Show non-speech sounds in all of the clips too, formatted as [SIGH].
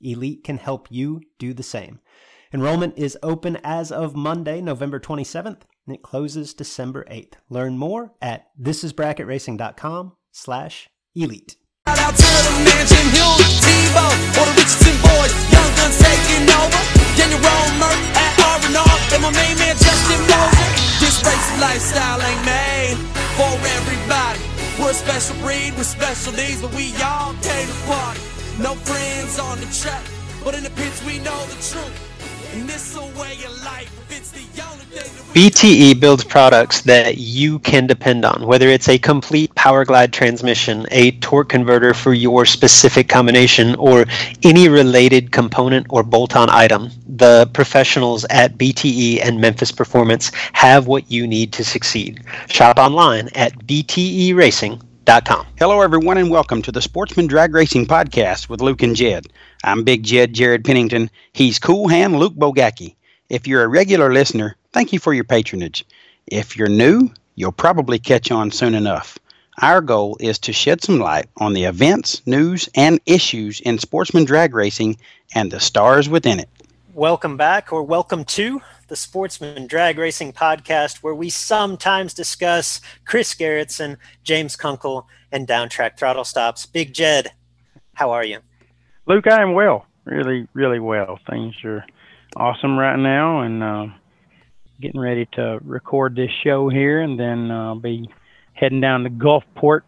Elite can help you do the same. Enrollment is open as of Monday, November 27th, and it closes December 8th. Learn more at thisisbracketracing.com slash elite. This race lifestyle ain't made for everybody. We're a special breed with special needs, but we all came to party. No friends on the track, but in the pits we know the truth. BTE builds products that you can depend on, whether it's a complete power glide transmission, a torque converter for your specific combination, or any related component or bolt on item. The professionals at BTE and Memphis Performance have what you need to succeed. Shop online at bteracing.com. Hello, everyone, and welcome to the Sportsman Drag Racing Podcast with Luke and Jed. I'm Big Jed Jared Pennington. He's Cool Hand Luke Bogacki. If you're a regular listener, thank you for your patronage. If you're new, you'll probably catch on soon enough. Our goal is to shed some light on the events, news, and issues in sportsman drag racing and the stars within it. Welcome back, or welcome to the Sportsman Drag Racing Podcast, where we sometimes discuss Chris Gerritsen, James Kunkel, and Downtrack Throttle Stops. Big Jed, how are you? Luke, I am well, really, really well. Things are awesome right now, and uh, getting ready to record this show here, and then uh, be heading down to Gulfport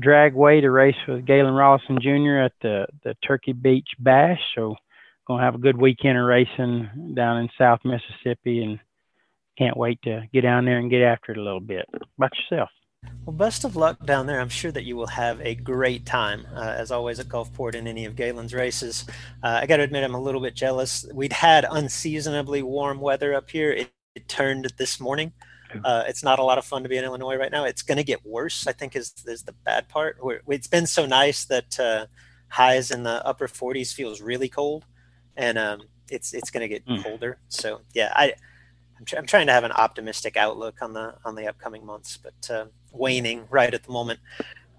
Dragway to race with Galen Rollison Jr. at the the Turkey Beach Bash. So gonna have a good weekend of racing down in South Mississippi, and can't wait to get down there and get after it a little bit. about yourself? Well, best of luck down there. I'm sure that you will have a great time, uh, as always, at Gulfport in any of Galen's races. Uh, I got to admit, I'm a little bit jealous. We'd had unseasonably warm weather up here. It, it turned this morning. Uh, it's not a lot of fun to be in Illinois right now. It's going to get worse, I think, is, is the bad part. We're, it's been so nice that uh, highs in the upper 40s feels really cold and um, it's it's going to get mm. colder. So yeah, I I'm, tr- I'm, trying to have an optimistic outlook on the on the upcoming months, but uh, waning right at the moment.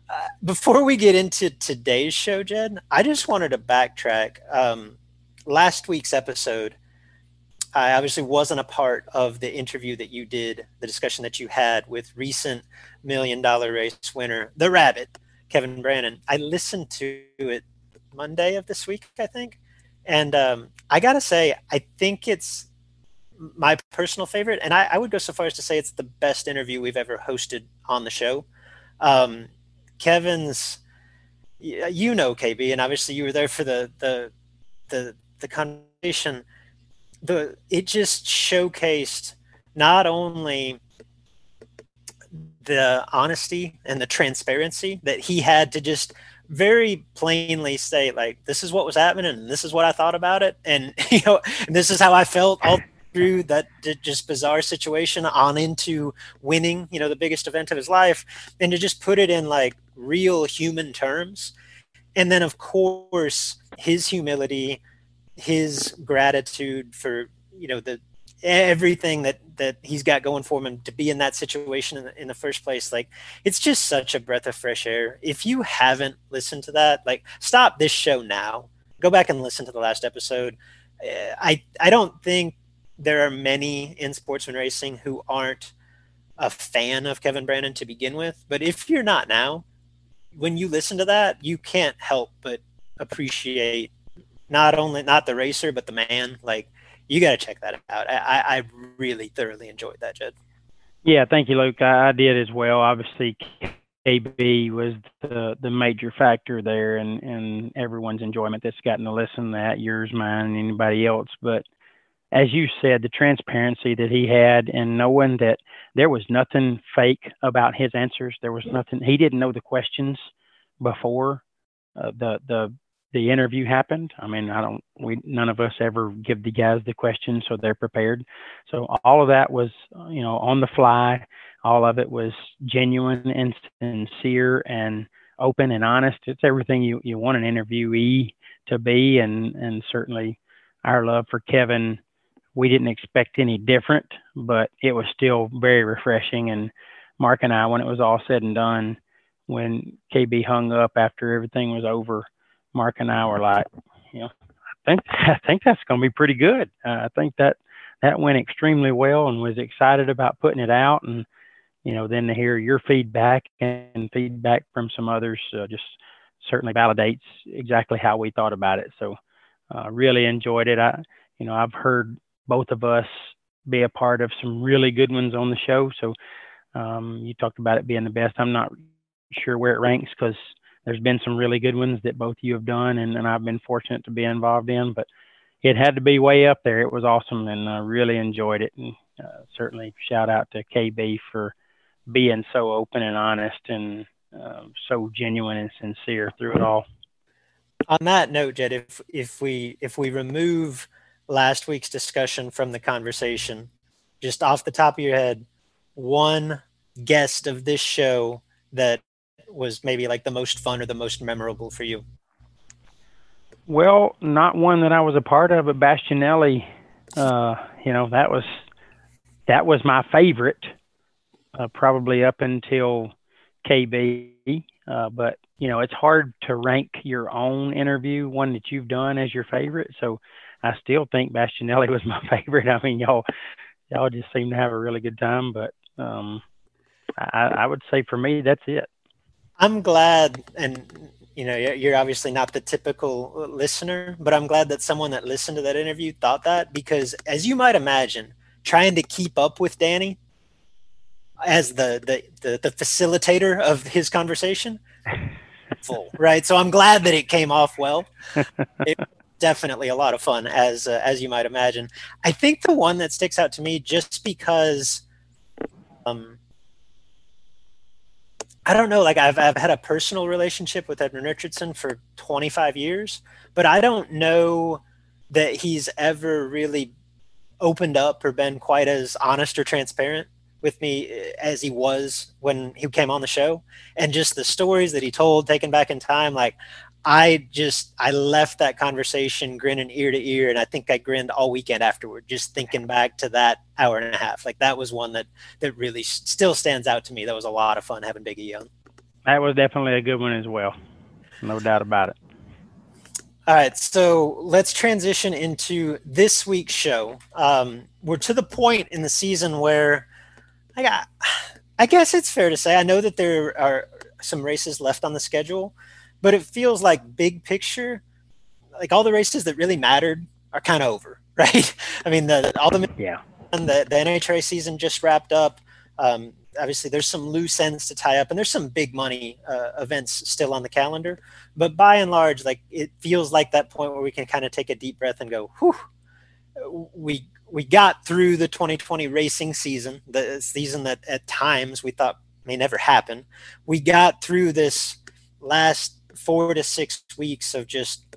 Uh, before we get into today's show, Jed, I just wanted to backtrack. Um, last week's episode, I obviously wasn't a part of the interview that you did, the discussion that you had with recent million dollar race winner, the Rabbit, Kevin Brannon. I listened to it Monday of this week, I think. And um, I gotta say, I think it's my personal favorite, and I, I, would go so far as to say it's the best interview we've ever hosted on the show. Um, Kevin's, you know, KB, and obviously you were there for the the the the conversation. The it just showcased not only the honesty and the transparency that he had to just very plainly say like this is what was happening and this is what I thought about it. And [LAUGHS] you know and this is how I felt all through that just bizarre situation on into winning you know the biggest event of his life. And to just put it in like real human terms. And then of course his humility his gratitude for you know the everything that that he's got going for him to be in that situation in the, in the first place like it's just such a breath of fresh air. If you haven't listened to that like stop this show now. Go back and listen to the last episode. Uh, i i don't think there are many in sportsman racing who aren't a fan of kevin brannon to begin with but if you're not now when you listen to that you can't help but appreciate not only not the racer but the man. Like you got to check that out. I, I really thoroughly enjoyed that, Jed. Yeah, thank you, Luke. I, I did as well. Obviously, KB was the the major factor there, and and everyone's enjoyment that's gotten to listen to that, yours, mine, anybody else. But as you said, the transparency that he had, and knowing that there was nothing fake about his answers, there was nothing. He didn't know the questions before uh, the the the interview happened. I mean, I don't, we, none of us ever give the guys the questions so they're prepared. So all of that was, you know, on the fly. All of it was genuine and sincere and open and honest. It's everything you, you want an interviewee to be. And, and certainly our love for Kevin, we didn't expect any different, but it was still very refreshing. And Mark and I, when it was all said and done, when KB hung up after everything was over, Mark and I were like, you know, I think [LAUGHS] I think that's going to be pretty good. Uh, I think that that went extremely well, and was excited about putting it out. And you know, then to hear your feedback and feedback from some others uh, just certainly validates exactly how we thought about it. So, uh, really enjoyed it. I, you know, I've heard both of us be a part of some really good ones on the show. So, um, you talked about it being the best. I'm not sure where it ranks because there's been some really good ones that both you have done, and, and I've been fortunate to be involved in. But it had to be way up there. It was awesome, and I really enjoyed it. And uh, certainly shout out to KB for being so open and honest and uh, so genuine and sincere through it all. On that note, Jed, if if we if we remove last week's discussion from the conversation, just off the top of your head, one guest of this show that was maybe like the most fun or the most memorable for you? Well, not one that I was a part of, but Bastianelli. Uh, you know, that was that was my favorite, uh, probably up until KB. Uh, but you know, it's hard to rank your own interview, one that you've done, as your favorite. So I still think Bastianelli [LAUGHS] was my favorite. I mean, y'all y'all just seem to have a really good time. But um, I, I would say for me, that's it. I'm glad, and you know, you're obviously not the typical listener, but I'm glad that someone that listened to that interview thought that because, as you might imagine, trying to keep up with Danny as the the the, the facilitator of his conversation, [LAUGHS] full right. So I'm glad that it came off well. [LAUGHS] It, definitely a lot of fun, as uh, as you might imagine. I think the one that sticks out to me just because. Um, I don't know. Like I've I've had a personal relationship with Edmond Richardson for 25 years, but I don't know that he's ever really opened up or been quite as honest or transparent with me eh, as he was when he came on the show and just the stories that he told taken back in time like I just I left that conversation grinning ear to ear, and I think I grinned all weekend afterward, just thinking back to that hour and a half. Like that was one that that really still stands out to me. That was a lot of fun having Biggie Young. That was definitely a good one as well, no doubt about it. All right, so let's transition into this week's show. Um, we're to the point in the season where I got, I guess it's fair to say, I know that there are some races left on the schedule but it feels like big picture, like all the races that really mattered are kind of over, [LAUGHS] right? I mean, the all the yeah, and the the NHRA season just wrapped up. Um, obviously, there's some loose ends to tie up, and there's some big money uh, events still on the calendar. But by and large, like it feels like that point where we can kind of take a deep breath and go, "Whew, we we got through the 2020 racing season, the season that at times we thought may never happen. We got through this last four to six weeks of just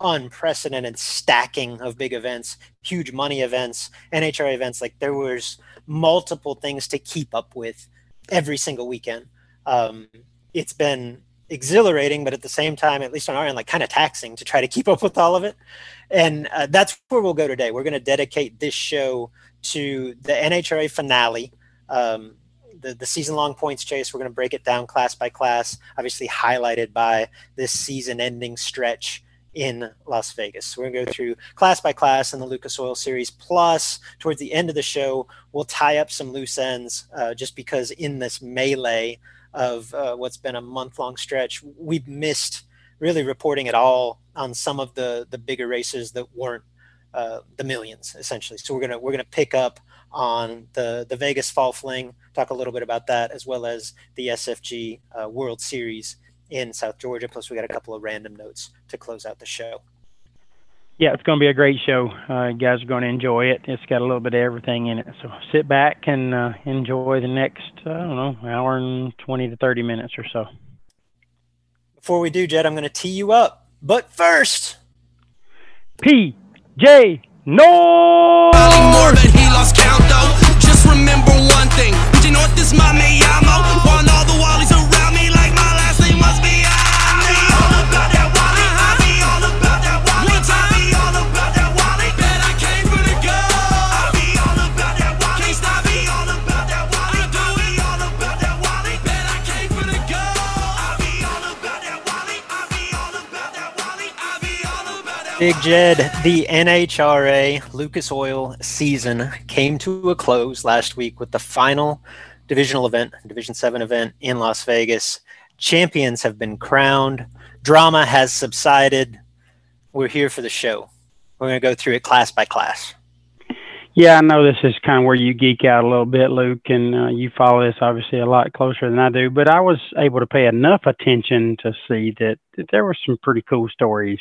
unprecedented stacking of big events, huge money events, NHRA events. Like there was multiple things to keep up with every single weekend. Um, it's been exhilarating, but at the same time, at least on our end, like kind of taxing to try to keep up with all of it. And uh, that's where we'll go today. We're going to dedicate this show to the NHRA finale. Um, the, the season long points chase. We're going to break it down class by class, obviously highlighted by this season ending stretch in Las Vegas. So we're going to go through class by class in the Lucas Oil series. Plus, towards the end of the show, we'll tie up some loose ends uh, just because in this melee of uh, what's been a month long stretch, we've missed really reporting at all on some of the the bigger races that weren't uh, the millions essentially. So we're gonna we're gonna pick up on the the Vegas Fall Fling, talk a little bit about that as well as the SFG uh, World Series in South Georgia. Plus, we got a couple of random notes to close out the show. Yeah, it's going to be a great show. Uh, you guys are going to enjoy it. It's got a little bit of everything in it. So sit back and uh, enjoy the next, I don't know, hour and 20 to 30 minutes or so. Before we do, Jed, I'm going to tee you up. But first, PJ More, but he lost count though. Just remember one thing. Big Jed, the NHRA Lucas Oil season came to a close last week with the final divisional event, Division 7 event in Las Vegas. Champions have been crowned, drama has subsided. We're here for the show. We're going to go through it class by class. Yeah, I know this is kind of where you geek out a little bit, Luke, and uh, you follow this obviously a lot closer than I do. But I was able to pay enough attention to see that, that there were some pretty cool stories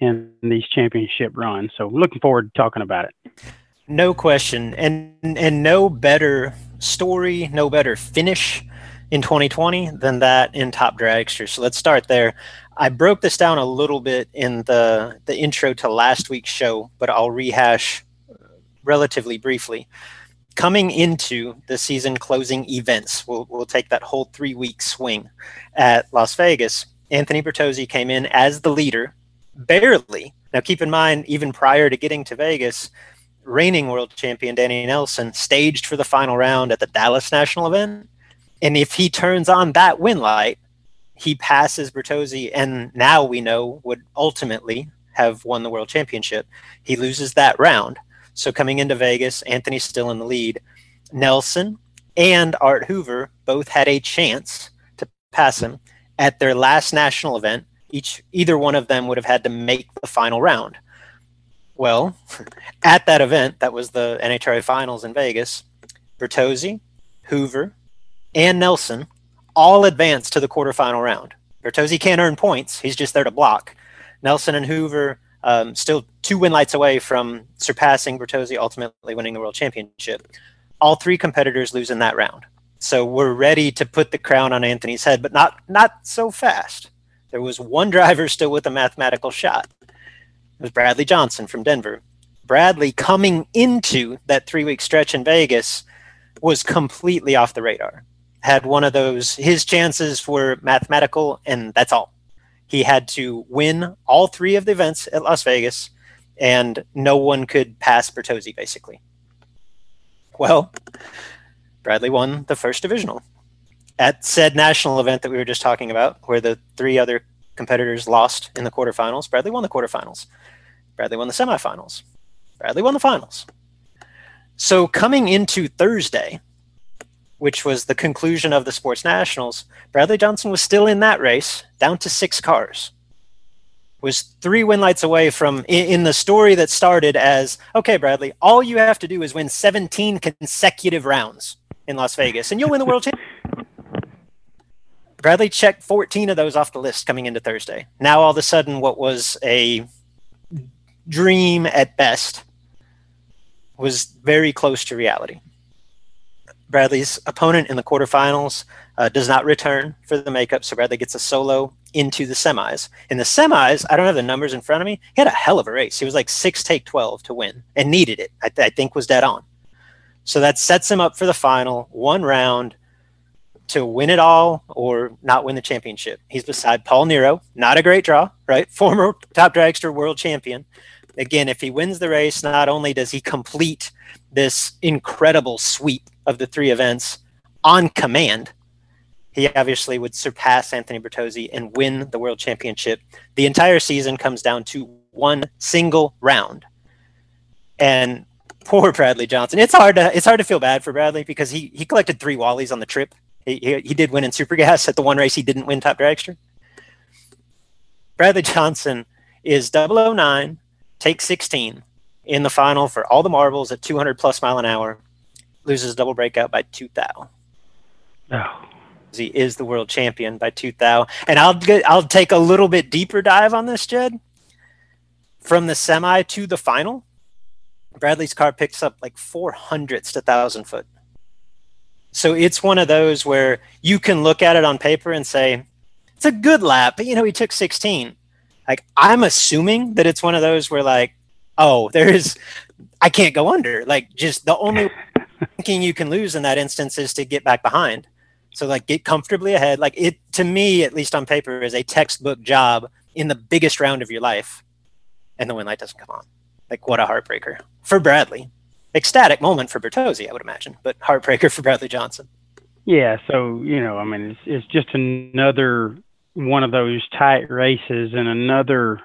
in these championship runs. So looking forward to talking about it. No question. And and no better story, no better finish in 2020 than that in Top Dragster. So let's start there. I broke this down a little bit in the the intro to last week's show, but I'll rehash relatively briefly. Coming into the season closing events, we'll, we'll take that whole three week swing at Las Vegas. Anthony Bertozzi came in as the leader, barely. Now, keep in mind, even prior to getting to Vegas, reigning world champion Danny Nelson staged for the final round at the Dallas National event. And if he turns on that win light, he passes Bertozzi, and now we know would ultimately have won the world championship. He loses that round. So coming into Vegas, Anthony's still in the lead. Nelson and Art Hoover both had a chance to pass him at their last national event. Each either one of them would have had to make the final round. Well, [LAUGHS] at that event, that was the NHRA finals in Vegas, Bertozzi, Hoover, and Nelson all advanced to the quarterfinal round. Bertozzi can't earn points; he's just there to block. Nelson and Hoover um, still two win lights away from surpassing Bertozzi, ultimately winning the world championship. All three competitors lose in that round. So we're ready to put the crown on Anthony's head, but not not so fast. There was one driver still with a mathematical shot. It was Bradley Johnson from Denver. Bradley coming into that three week stretch in Vegas was completely off the radar. Had one of those, his chances were mathematical, and that's all. He had to win all three of the events at Las Vegas, and no one could pass Bertozzi, basically. Well, Bradley won the first divisional at said national event that we were just talking about, where the three other competitors lost in the quarterfinals. Bradley won the quarterfinals. Bradley won the semifinals. Bradley won the finals. So coming into Thursday, which was the conclusion of the Sports Nationals, Bradley Johnson was still in that race, down to six cars. Was three win lights away from in, the story that started as okay, Bradley, all you have to do is win 17 consecutive rounds in Las Vegas, and you'll win the world championship. [LAUGHS] Bradley checked 14 of those off the list coming into Thursday. Now, all of a sudden, what was a dream at best was very close to reality. Bradley's opponent in the quarterfinals uh, does not return for the makeup, so Bradley gets a solo into the semis. In the semis, I don't have the numbers in front of me. He had a hell of a race. He was like six take 12 to win and needed it. I, th- I think was dead on. So that sets him up for the final, one round to win it all or not win the championship. He's beside Paul Nero, not a great draw, right? [LAUGHS] Former top dragster world champion. Again, if he wins the race, not only does he complete this incredible sweep of the three events on command, he obviously would surpass Anthony Bertozzi and win the world championship. The entire season comes down to one single round. And poor Bradley Johnson. It's hard to it's hard to feel bad for Bradley because he he collected three Wallies on the trip. He, he, did win in Super Gas at the one race he didn't win Top Dragster. Bradley Johnson is 009, take 16 in the final for all the marbles at 200 plus mile an hour. Loses double breakout by two thou. Oh, He is the world champion by two thou. And I'll get, I'll take a little bit deeper dive on this, Jed. From the semi to the final, Bradley's car picks up like four hundredths to thousand foot. So it's one of those where you can look at it on paper and say, it's a good lap, but you know, he took 16. Like, I'm assuming that it's one of those where, like, oh, there is, I can't go under. Like, just the only [LAUGHS] thinking you can lose in that instance is to get back behind. So, like, get comfortably ahead. Like, it, to me, at least on paper, is a textbook job in the biggest round of your life. And the win light doesn't come on. Like, what a heartbreaker for Bradley. Ecstatic moment for Bertozzi, I would imagine, but heartbreaker [LAUGHS] for Bradley Johnson. yeah. So you know, I mean, it's it's just another one of those tight races and another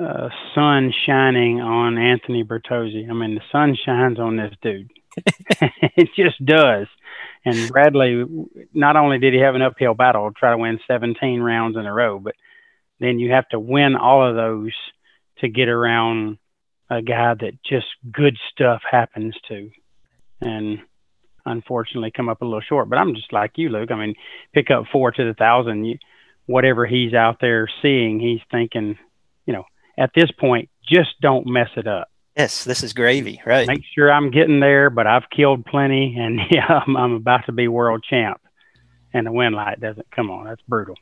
uh, sun shining on Anthony Bertozzi. I mean, the sun shines on this dude. [LAUGHS] [LAUGHS] it just does. And Bradley, not only did he have an uphill battle, to try to win 17 rounds in a row, but then you have to win all of those to get around a guy that just good stuff happens to. And unfortunately come up a little short. But I'm just like you, Luke. I mean, pick up four to the thousand. You, whatever he's out there seeing, he's thinking, you know, at this point, just don't mess it up. Yes, this is gravy, right? Make sure I'm getting there, but I've killed plenty, and [LAUGHS] yeah, I'm, I'm about to be world champ. And the win light doesn't come on. That's brutal.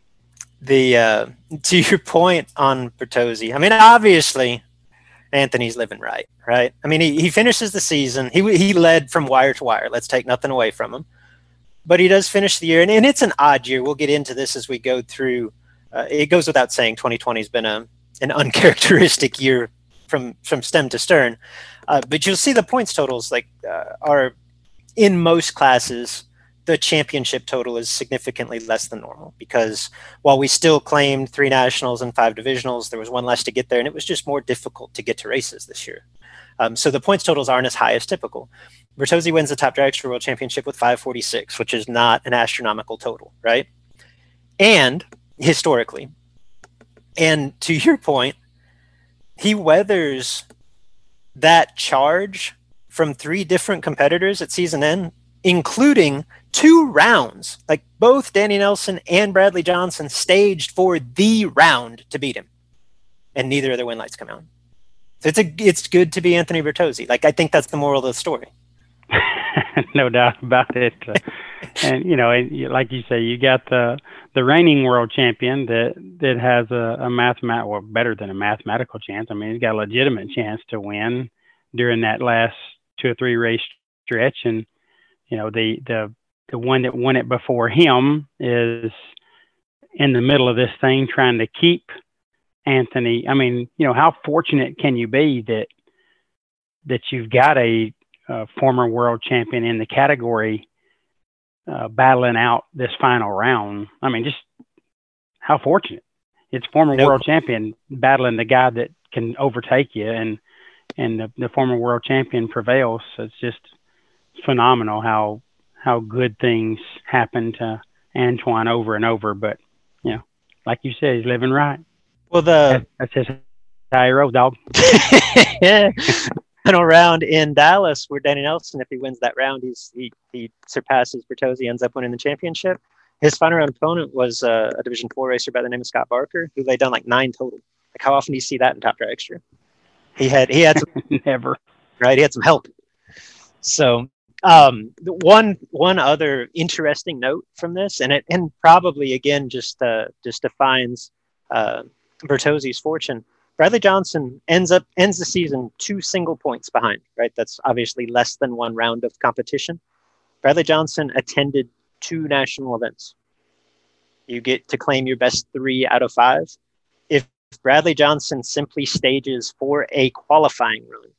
the uh, to your point on Bertozzi, I mean, obviously, Anthony's living right, right? I mean, he, he finishes the season. He he led from wire to wire. Let's take nothing away from him, but he does finish the year, and, and it's an odd year. We'll get into this as we go through. Uh, it goes without saying, 2020 has been a an [LAUGHS] uncharacteristic year from from stem to stern. Uh, but you'll see the points totals like uh, are in most classes the championship total is significantly less than normal because while we still claimed three nationals and five divisionals, there was one less to get there, and it was just more difficult to get to races this year. Um, so the points totals aren't as high as typical. Bertozzi wins the Top Dragster World Championship with 546, which is not an astronomical total, right? And historically, and to your point, he weathers that charge from three different competitors at season end, including two rounds. Like both Danny Nelson and Bradley Johnson staged for the round to beat him, and neither of their win lights come out. So it's a it's good to be Anthony Bertozzi. Like I think that's the moral of the story. [LAUGHS] no doubt about it. Uh, and you know, like you say, you got the the reigning world champion that that has a, a well better than a mathematical chance. I mean, he's got a legitimate chance to win during that last two or three race stretch. And you know, the the the one that won it before him is in the middle of this thing trying to keep Anthony. I mean, you know, how fortunate can you be that that you've got a, uh former world champion in the category uh, battling out this final round? I mean, just how fortunate! It's former Nope. world champion battling the guy that can overtake you, and and the, the former world champion prevails. So it's just phenomenal how how good things happen to Antoine over and over. But you know, like you said, he's living right. Well, the That's his he rolls, dog. [LAUGHS] Final round in Dallas, where Danny Nelson, if he wins that round, he's he he surpasses Bertozzi, ends up winning the championship. His final round opponent was uh, a Division Four racer by the name of Scott Barker, who laid down like nine total. Like how often do you see that in Top Dragster? He had he had some [LAUGHS] Never. right? He had some help. So um, one one other interesting note from this, and it and probably again just uh, just defines uh, Bertozzi's fortune. Bradley Johnson ends up ends the season two single points behind. Right, that's obviously less than one round of competition. Bradley Johnson attended two national events. You get to claim your best three out of five. If Bradley Johnson simply stages for a qualifying run,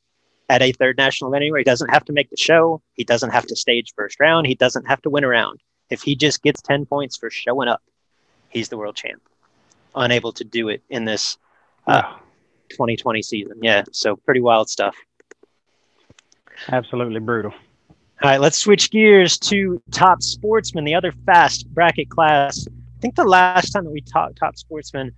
at a third national event anywhere. He doesn't have to make the show. He doesn't have to stage first round. He doesn't have to win a round. If he just gets 10 points for showing up, he's the world champ. Unable to do it in this uh, 2020 season. Yeah, so pretty wild stuff. Absolutely brutal. All right, let's switch gears to top sportsman, the other fast bracket class. I think the last time that we talked top sportsman,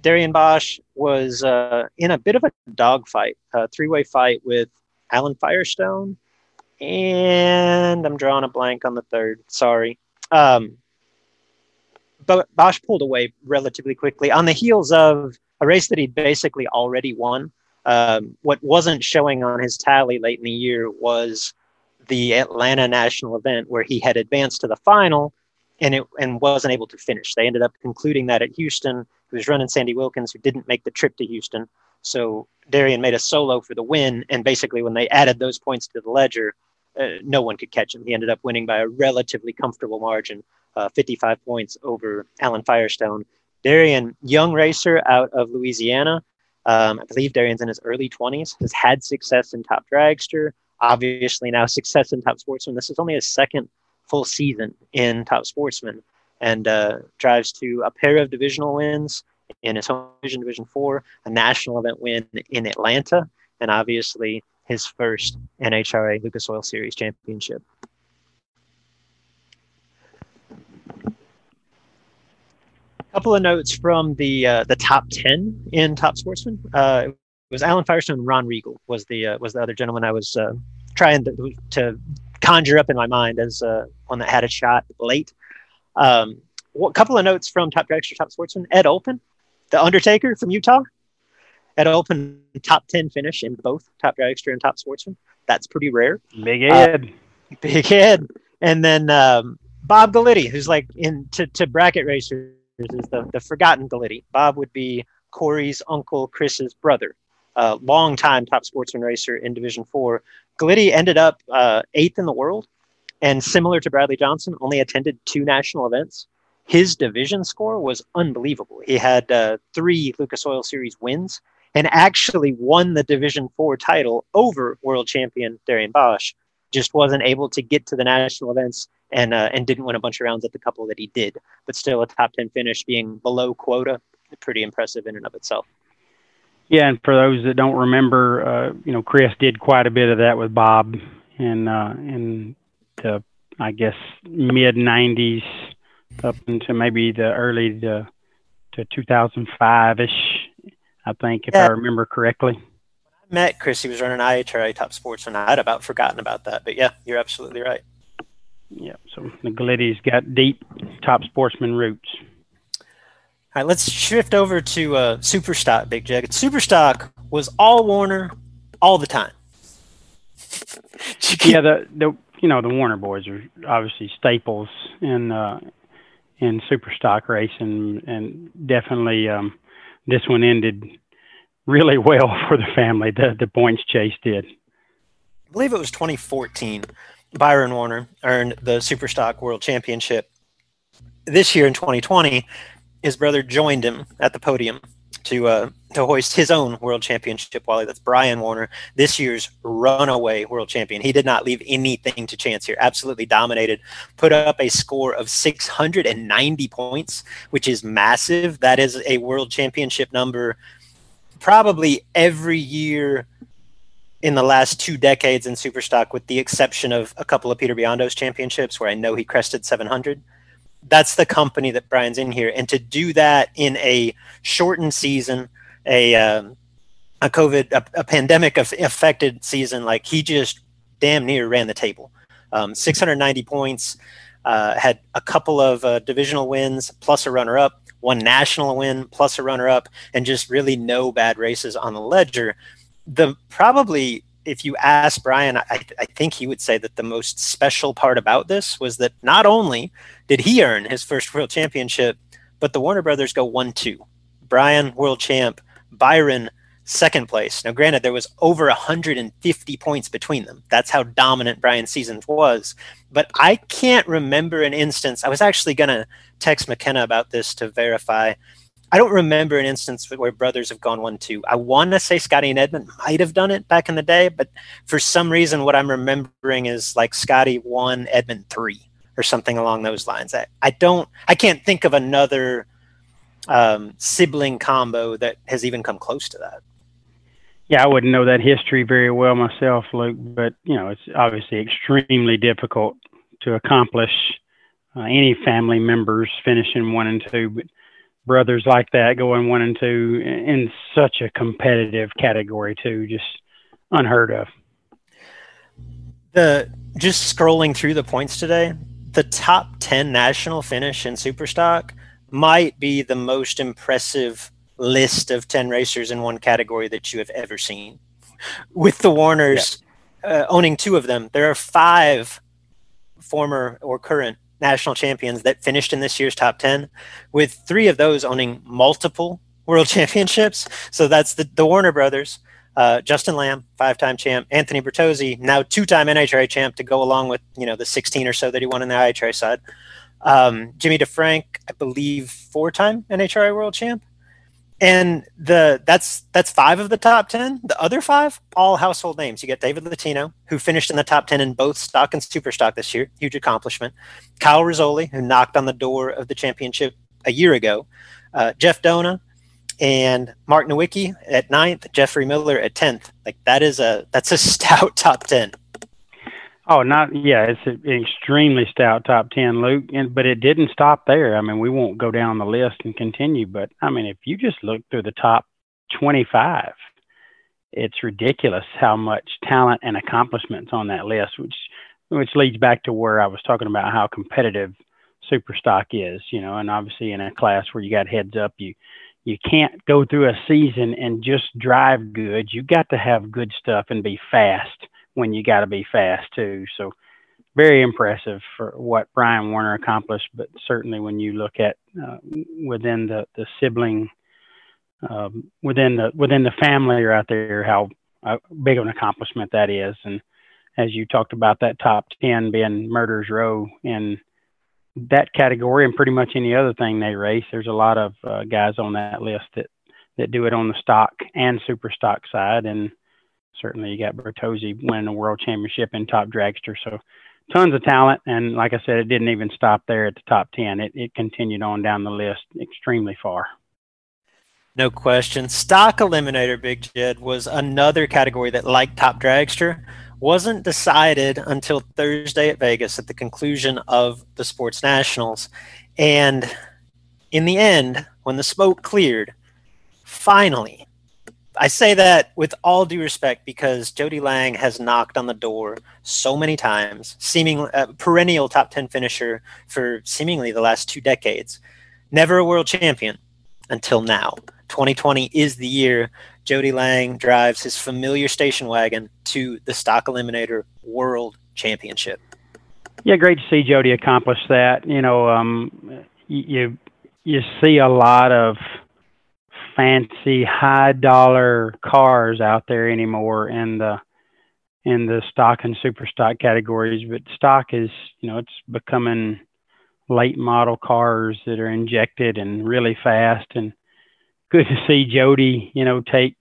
Darian Boesch was uh, in a bit of a dogfight, a three-way fight with Alan Firestone, and I'm drawing a blank on the third. Sorry. Um, but Boesch pulled away relatively quickly on the heels of a race that he'd basically already won. Um, what wasn't showing on his tally late in the year was the Atlanta national event where he had advanced to the final and it and wasn't able to finish. They ended up concluding that at Houston. He was running Sandy Wilkins, who didn't make the trip to Houston. So Darian made a solo for the win, and basically when they added those points to the ledger, uh, no one could catch him. He ended up winning by a relatively comfortable margin, uh, 55 points over Alan Firestone. Darian, young racer out of Louisiana. Um, I believe Darian's in his early 20s, has had success in Top Dragster, obviously now success in Top Sportsman. This is only his second full season in Top Sportsman and uh, drives to a pair of divisional wins in his home division, Division Four, a national event win in Atlanta, and obviously his first NHRA Lucas Oil Series championship. A couple of notes from the uh, the top ten in Top Sportsman. Uh, it was Alan Firestone and Ron Regal was the uh, was the other gentleman I was uh, trying to, to conjure up in my mind as uh, one that had a shot late. Um, a couple of notes from Top Dragster Top Sportsman. Ed Olpin, the Undertaker from Utah. Ed Olpin top ten finish in both Top Dragster and Top Sportsman. That's pretty rare. Big Ed. Uh, big Ed, and then um, Bob Galitti, who's like in to, to bracket racers is the, the forgotten Galitti. Bob would be Corey's uncle Chris's brother, uh, long-time top sportsman racer in Division Four. Galitti ended up uh, eighth in the world, and similar to Bradley Johnson, only attended two national events. His division score was unbelievable. He had uh, three Lucas Oil Series wins and actually won the Division Four title over world champion Darian Boesch. Just wasn't able to get to the national events and uh, and didn't win a bunch of rounds at the couple that he did. But still, a top ten finish, being below quota, pretty impressive in and of itself. Yeah, and for those that don't remember, uh, you know, Chris did quite a bit of that with Bob and uh, in the I guess mid '90s up into maybe the early to to 2005 ish. I think, if Yeah. I remember correctly. I met Chris. He was running IHRA Top Sportsman. I'd about forgotten about that, but yeah, you're absolutely right. Yeah, so the Galitti's got deep top sportsman roots. All right, let's shift over to uh, Superstock, Big Jug. Superstock was all Warner all the time. [LAUGHS] yeah, the the you know the Warner boys are obviously staples in uh, in super stock racing, and definitely um, this one ended really [LAUGHS] well for the family. The the points chase did. I believe it was 2014. Byron Warner earned the Superstock World Championship. This year in 2020, his brother joined him at the podium to uh, to hoist his own World Championship. While that's Brian Warner, this year's runaway World Champion. He did not leave anything to chance here. Absolutely dominated. Put up a score of 690 points, which is massive. That is a World Championship number. Probably every year in the last two decades in Superstock, with the exception of a couple of Peter Biondo's championships, where I know he crested 700. That's the company that Brian's in here, and to do that in a shortened season, a um, a COVID, a, a pandemic affected season, like he just damn near ran the table. Um, 690 points, uh, had a couple of uh, divisional wins, plus a runner up, one national win, plus a runner up, and just really no bad races on the ledger the probably if you ask Brian, I, I think he would say that the most special part about this was that not only did he earn his first world championship, but the Warner brothers go one two. Brian world champ, Byron second place. Now, granted, there was over 150 points between them. That's how dominant Brian's season was. But I can't remember an instance. I was actually going to text McKenna about this to verify. I don't remember an instance where brothers have gone one two. I want to say Scotty and Edmond might have done it back in the day, but for some reason, what I'm remembering is like Scotty one, Edmond three, or something along those lines. I, I don't, I can't think of another um, sibling combo that has even come close to that. Yeah, I wouldn't know that history very well myself, Luke, but you know, it's obviously extremely difficult to accomplish uh, any family members finishing one and two, but brothers like that going one and two in such a competitive category too, just unheard of. The just scrolling through the points today, the top 10 national finish in Superstock might be the most impressive list of 10 racers in one category that you have ever seen. With the Warners yeah. uh, owning two of them, there are five former or current national champions that finished in this year's top 10, with three of those owning multiple world [LAUGHS] championships. So that's the, the Warner brothers. Uh, Justin Lamb, five-time champ. Anthony Bertozzi, now two-time NHRA champ to go along with you know the 16 or so that he won in the IHRA side. Um, Jimmy DeFrank, I believe, four-time NHRA world champ and the that's that's five of the top ten. The other five, all household names. You get David Latino, who finished in the top ten in both stock and super stock this year, huge accomplishment. Kyle Rizzoli, who knocked on the door of the championship a year ago. Uh, Jeff Dona and Mark Nowicki at ninth. Jeffrey Miller at tenth. Like that is a that's a [LAUGHS] stout top ten. Oh, not yeah, it's an extremely stout top ten, Luke. And but it didn't stop there. I mean, we won't go down the list and continue, but I mean, if you just look through the top twenty-five, it's ridiculous how much talent and accomplishments on that list, which which leads back to where I was talking about how competitive super stock is, you know, and obviously in a class where you got heads up, you you can't go through a season and just drive good. You got to have good stuff and be fast when you got to be fast too. So very impressive for what Brian Warner accomplished, but certainly when you look at uh, within the, the sibling, um, within the within the family out there, how uh, big of an accomplishment that is. And as you talked about that top ten being Murders Row in that category, and pretty much any other thing they race, there's a lot of uh, guys on that list that that do it on the stock and super stock side, and certainly you got Bertozzi winning a world championship in top dragster. So tons of talent. And like I said, it didn't even stop there at the top 10. It, it continued on down the list extremely far. No question. Stock Eliminator, Big Jed, was another category that, like Top Dragster, wasn't decided until Thursday at Vegas at the conclusion of the Sports Nationals. And in the end, when the smoke cleared, finally, I say that with all due respect because Jody Lang has knocked on the door so many times, seeming uh, perennial top 10 finisher for seemingly the last two decades. Never a world champion until now. 2020 is the year Jody Lang drives his familiar station wagon to the Stock Eliminator World Championship. Yeah, great to see Jody accomplish that. You know, um, you you see a lot of fancy high dollar cars out there anymore in the in the stock and super stock categories but stock is you know it's becoming late model cars that are injected and really fast. And good to see Jody you know take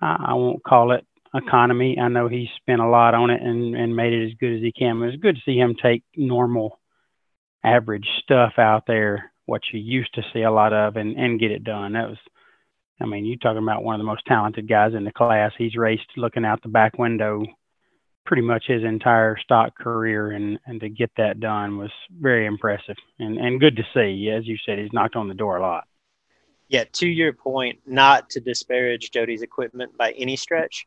I won't call it economy. I know he spent a lot on it and and made it as good as he can but it's good to see him take normal average stuff out there what you used to see a lot of and and get it done. That was I mean, you're talking about one of the most talented guys in the class. He's raced looking out the back window pretty much his entire stock career, and, and to get that done was very impressive and, and good to see. As you said, he's knocked on the door a lot. Yeah, to your point, not to disparage Jody's equipment by any stretch,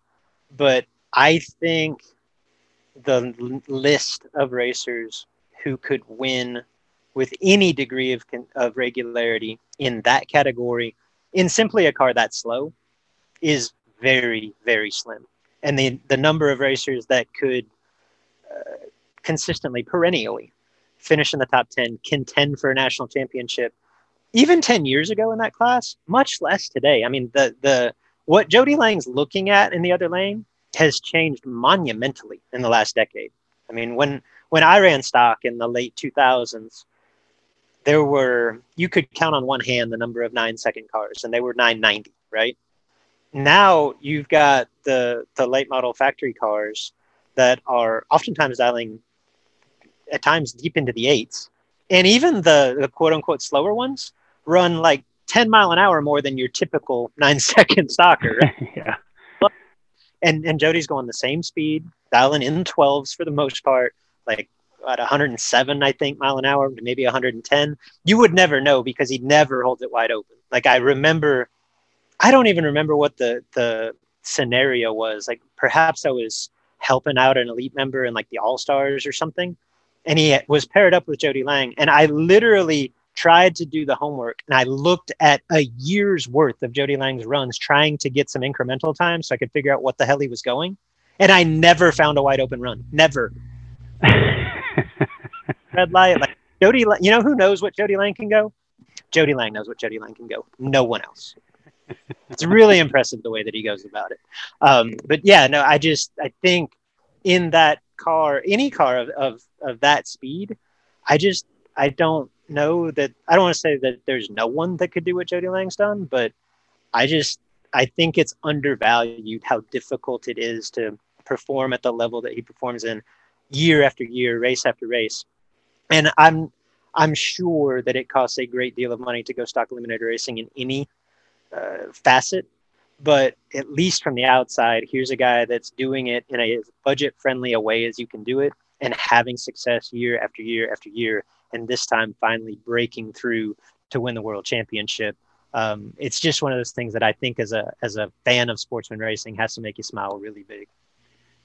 but I think the list of racers who could win with any degree of, of regularity in that category in simply a car that slow is very very slim. And the the number of racers that could uh, consistently perennially finish in the top 10 contend for a national championship even 10 years ago in that class much less today. I mean the the what jody lang's looking at in the other lane has changed monumentally in the last decade. I mean when when i ran stock in the late 2000s there were you could count on one hand the number of nine second cars, and they were 990, right? Now you've got the the late model factory cars that are oftentimes dialing at times deep into the eights, and even the, the quote unquote slower ones run like 10 mile an hour more than your typical [LAUGHS] nine second stalker. Right? [LAUGHS] yeah. And and Jody's going the same speed, dialing in 12s for the most part, like at 107, I think, mile an hour, maybe 110. You would never know because he never holds it wide open. Like I remember, I don't even remember what the the scenario was. Like perhaps I was helping out an elite member in like the All Stars or something, and he was paired up with Jody Lang, and I literally tried to do the homework and I looked at a year's worth of Jody Lang's runs trying to get some incremental time so I could figure out what the hell he was going. And I never found a wide open run. Never. [LAUGHS] Red light, like Jody, you know who knows what Jody Lang can go? Jody Lang knows what Jody Lang can go. No one else. it's really [LAUGHS] impressive the way that he goes about it. Um, but yeah, no, I just I think in that car, any car of, of of that speed, I just I don't know that I don't want to say that there's no one that could do what Jody Lang's done, but I just I think it's undervalued how difficult it is to perform at the level that he performs in year after year, race after race. And I'm I'm sure that it costs a great deal of money to go stock eliminator racing in any uh, facet, but at least from the outside, here's a guy that's doing it in a budget friendly a way as you can do it and having success year after year after year, and this time finally breaking through to win the world championship. Um, it's just one of those things that I think as a as a fan of sportsman racing has to make you smile really big.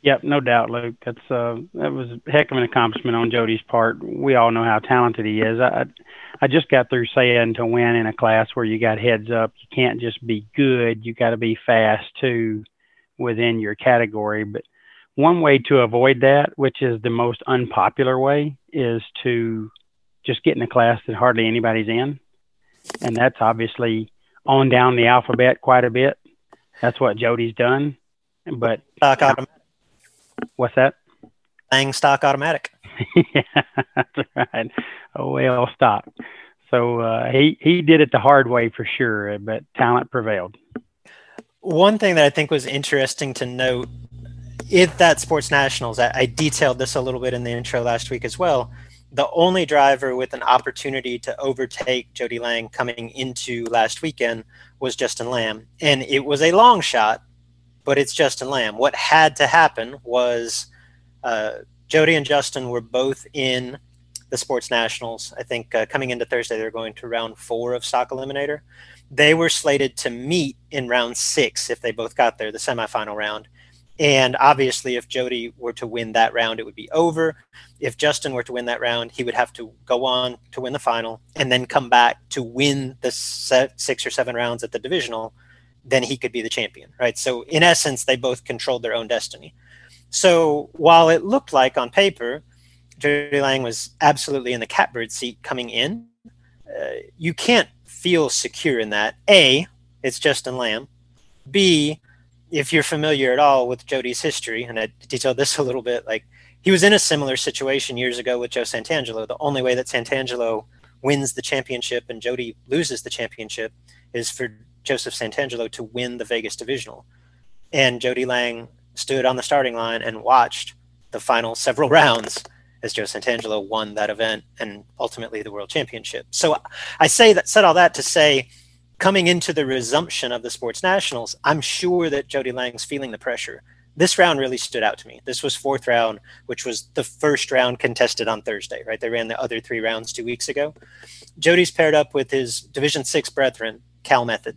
Yep, no doubt, Luke. That's uh, that was a heck of an accomplishment on Jody's part. We all know how talented he is. I I just got through saying to win in a class where you got heads up, you can't just be good. You got to be fast too within your category. But one way to avoid that, which is the most unpopular way, is to just get in a class that hardly anybody's in, and that's obviously on down the alphabet quite a bit. That's what Jody's done. But automatic. What's that? Lang stock automatic. [LAUGHS] yeah, that's right. Oh well, stock. So uh, he he did it the hard way for sure, but talent prevailed. One thing that I think was interesting to note if that Sports Nationals, I, I detailed this a little bit in the intro last week as well. The only driver with an opportunity to overtake Jody Lang coming into last weekend was Justin Lamb, and it was a long shot, but it's Justin Lamb. What had to happen was uh, Jody and Justin were both in the Sports Nationals. I think uh, coming into Thursday, they're going to round four of Stock Eliminator. They were slated to meet in round six if they both got there, the semifinal round. And obviously, if Jody were to win that round, it would be over. If Justin were to win that round, he would have to go on to win the final and then come back to win the six or seven rounds at the divisional. Then he could be the champion, right? So, in essence, they both controlled their own destiny. So, while it looked like on paper, Jody Lang was absolutely in the catbird seat coming in, uh, you can't feel secure in that. A, it's Justin Lamb. B, if you're familiar at all with Jody's history, and I detailed this [LAUGHS] a little bit, like he was in a similar situation years ago with Joe Santangelo. The only way that Santangelo wins the championship and Jody loses the championship is for Joseph Santangelo to win the Vegas divisional. And Jody Lang stood on the starting line and watched the final several [LAUGHS] rounds as Joe Santangelo won that event and ultimately the world championship. So I say that said all that to say coming into the resumption of the sports nationals, I'm sure that Jody Lang's feeling the pressure. This round really stood out to me. This was fourth round, which was the first round contested on Thursday, right? They ran the other three rounds two weeks ago. Jody's paired up with his Division Six brethren, Cal Method.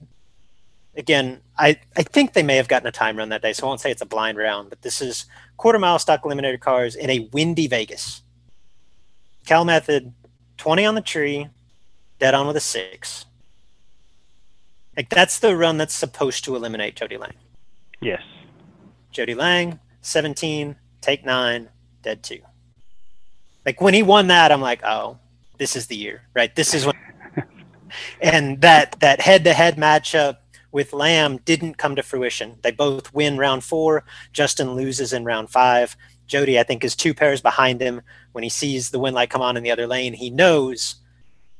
Again, I, I think they may have gotten a time run that day, so I won't say it's a blind round, but this is quarter mile stock eliminator cars in a windy Vegas. Cal Method, 20 on the tree, dead on with a six. Like that's the run that's supposed to eliminate Jody Lang. Yes. Jody Lang, 17, take nine, dead two. Like when he won that, I'm like, oh, this is the year, right? This is when. [LAUGHS] and that that head-to-head matchup with Lamb didn't come to fruition. They both win round four. Justin loses in round five. Jody, I think, is two pairs behind him. When he sees the win light come on in the other lane, he knows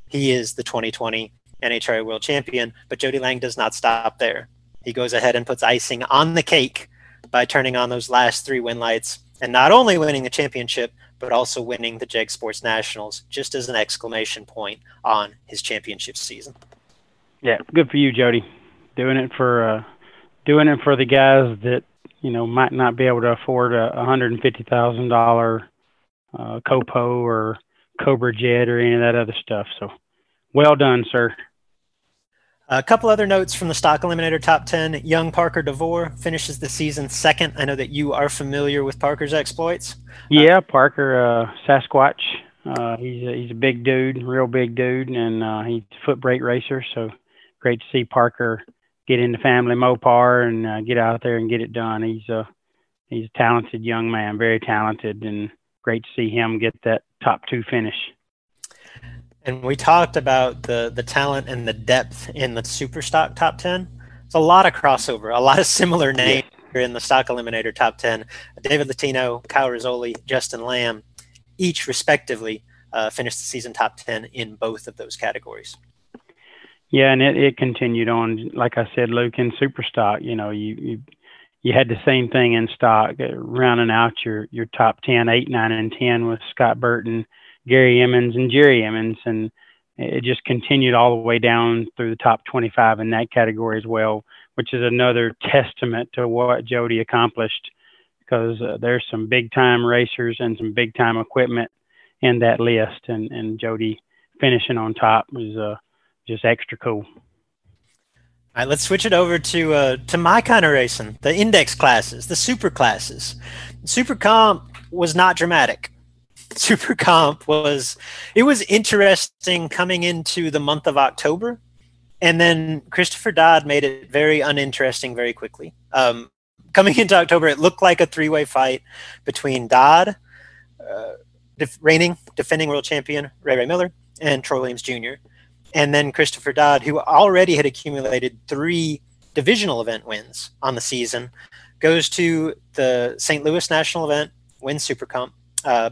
he is the 2020 NHRA World Champion. But Jody Lang does not stop there. He goes ahead and puts icing on the cake by turning on those last three win lights and not only winning the championship, but also winning the JEG Sports Nationals, just as an exclamation point on his championship season. Yeah, good for you, Jody. Doing it for uh, doing it for the guys that you know might not be able to afford a hundred and fifty thousand dollar uh, Copo or Cobra Jet or any of that other stuff. So, well done, sir. A couple other notes from the stock eliminator top 10. Young Parker DeVore finishes the season second. I know that you are familiar with Parker's exploits. Yeah, Parker, uh, Sasquatch. Uh, he's, a, he's a big dude, real big dude, and uh, he's a foot brake racer. So great to see Parker get into family Mopar and uh, get out there and get it done. He's a, he's a talented young man, very talented, and great to see him get that top two finish. And we talked about the the talent and the depth in the super stock top 10. It's a lot of crossover, a lot of similar names yeah. in the stock eliminator top 10. David Latino, Kyle Rizzoli, Justin Lamb, each respectively uh, finished the season top 10 in both of those categories. Yeah, and it, it continued on, like I said, Luke, in super stock, you know, you, you you had the same thing in stock, uh, rounding out your your top 10, 8, 9, and 10 with Scott Burton, Gary Emmons and Jerry Emmons, and it just continued all the way down through the top 25 in that category as well, which is another testament to what Jody accomplished. Because uh, there's some big time racers and some big time equipment in that list, and, and Jody finishing on top was uh, just extra cool. All right, let's switch it over to uh, to my kind of racing, the index classes, the super classes. Super comp was not dramatic. [LAUGHS] Super Comp was it was interesting coming into the month of October, and then Christopher Dodd made it very uninteresting very quickly. Um, coming into October, it looked like a three-way fight between Dodd, uh, def- reigning defending world champion Ray Ray Miller, and Troy Williams Jr. And then Christopher Dodd, who already had accumulated three divisional event wins on the season, goes to the St. Louis National event, wins Super Comp, uh,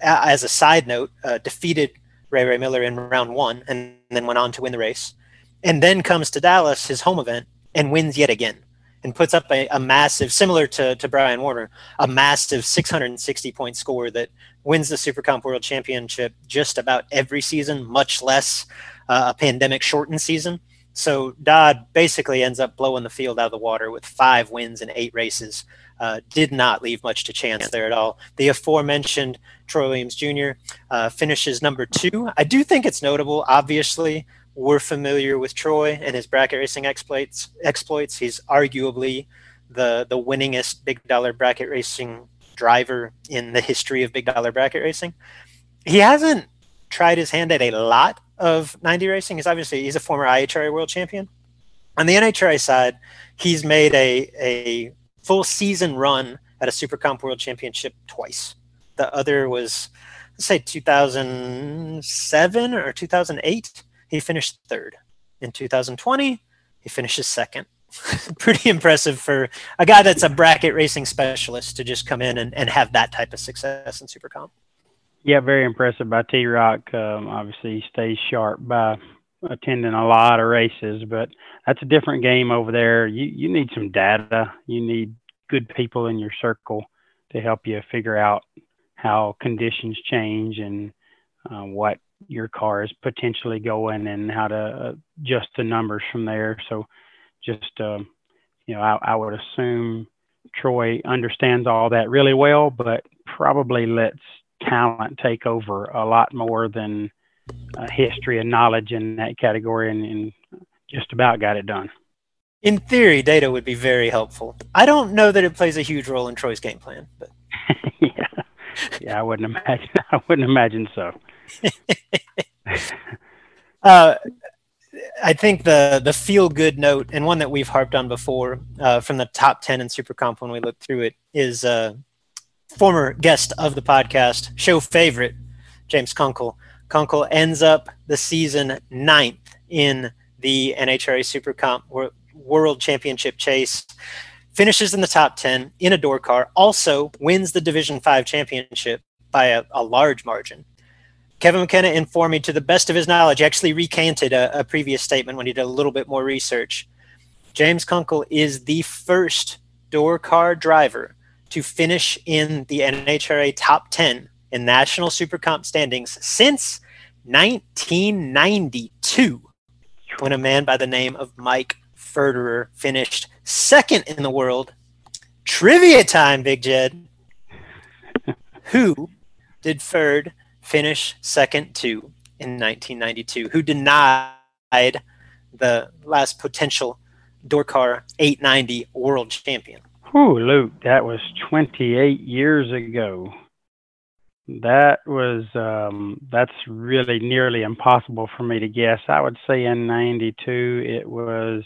as a side note, uh, defeated Ray Ray Miller in round one and then went on to win the race. And then comes to Dallas, his home event, and wins yet again and puts up a, a massive, similar to, to Brian Warner, a massive 660 point score that wins the Super Comp World Championship just about every season, much less uh, a pandemic shortened season. So Dodd basically ends up blowing the field out of the water with five wins in eight races uh, did not leave much to chance there at all. The aforementioned Troy Williams Jr. Uh, finishes number two. I do think it's notable. Obviously, we're familiar with Troy and his bracket racing exploits. Exploits. He's arguably the the winningest big dollar bracket racing driver in the history of big dollar bracket racing. He hasn't tried his hand at a lot of 90 racing. He's obviously he's a former IHRA world champion. On the NHRA side, he's made a a full season run at a Super Comp World Championship twice. The other was, let's say, 2007 or 2008. He finished third. In 2020, he finishes second. [LAUGHS] Pretty impressive for a guy that's a bracket racing specialist to just come in and, and have that type of success in Super Comp. Yeah, very impressive by T Rock. Um, obviously, he stays sharp by attending a lot of races, but that's a different game over there. You you need some data. You need good people in your circle to help you figure out how conditions change and uh, what your car is potentially going and how to adjust the numbers from there. So just uh, you know, I, I would assume Troy understands all that really well, but probably lets talent take over a lot more than uh, history and knowledge in that category and, and just about got it done. In theory, data would be very helpful. I don't know that it plays a huge role in Troy's game plan, but [LAUGHS] yeah, yeah, I wouldn't imagine. [LAUGHS] I wouldn't imagine so. Uh, I think the the feel good note and one that we've harped on before uh, from the top ten in Super Comp when we looked through it is uh, former guest of the podcast, show favorite James Kunkel Kunkel ends up the season ninth in the NHRA Super Comp World Championship chase, finishes in the top 10 in a door car, also wins the Division 5 championship by a, a large margin. Kevin McKenna informed me to the best of his knowledge, actually recanted a, a previous statement when he did a little bit more research. James Kunkel is the first door car driver to finish in the NHRA top 10 in national super comp standings since 1992 when a man by the name of Mike Ferderer finished second in the world. Trivia time, Big Jed. [LAUGHS] Who did Ferd finish second to in 1992? Who denied the last potential door car 890 world champion? Whew, Luke, that was 28 years ago. That was um, that's really nearly impossible for me to guess. I would say in '92 it was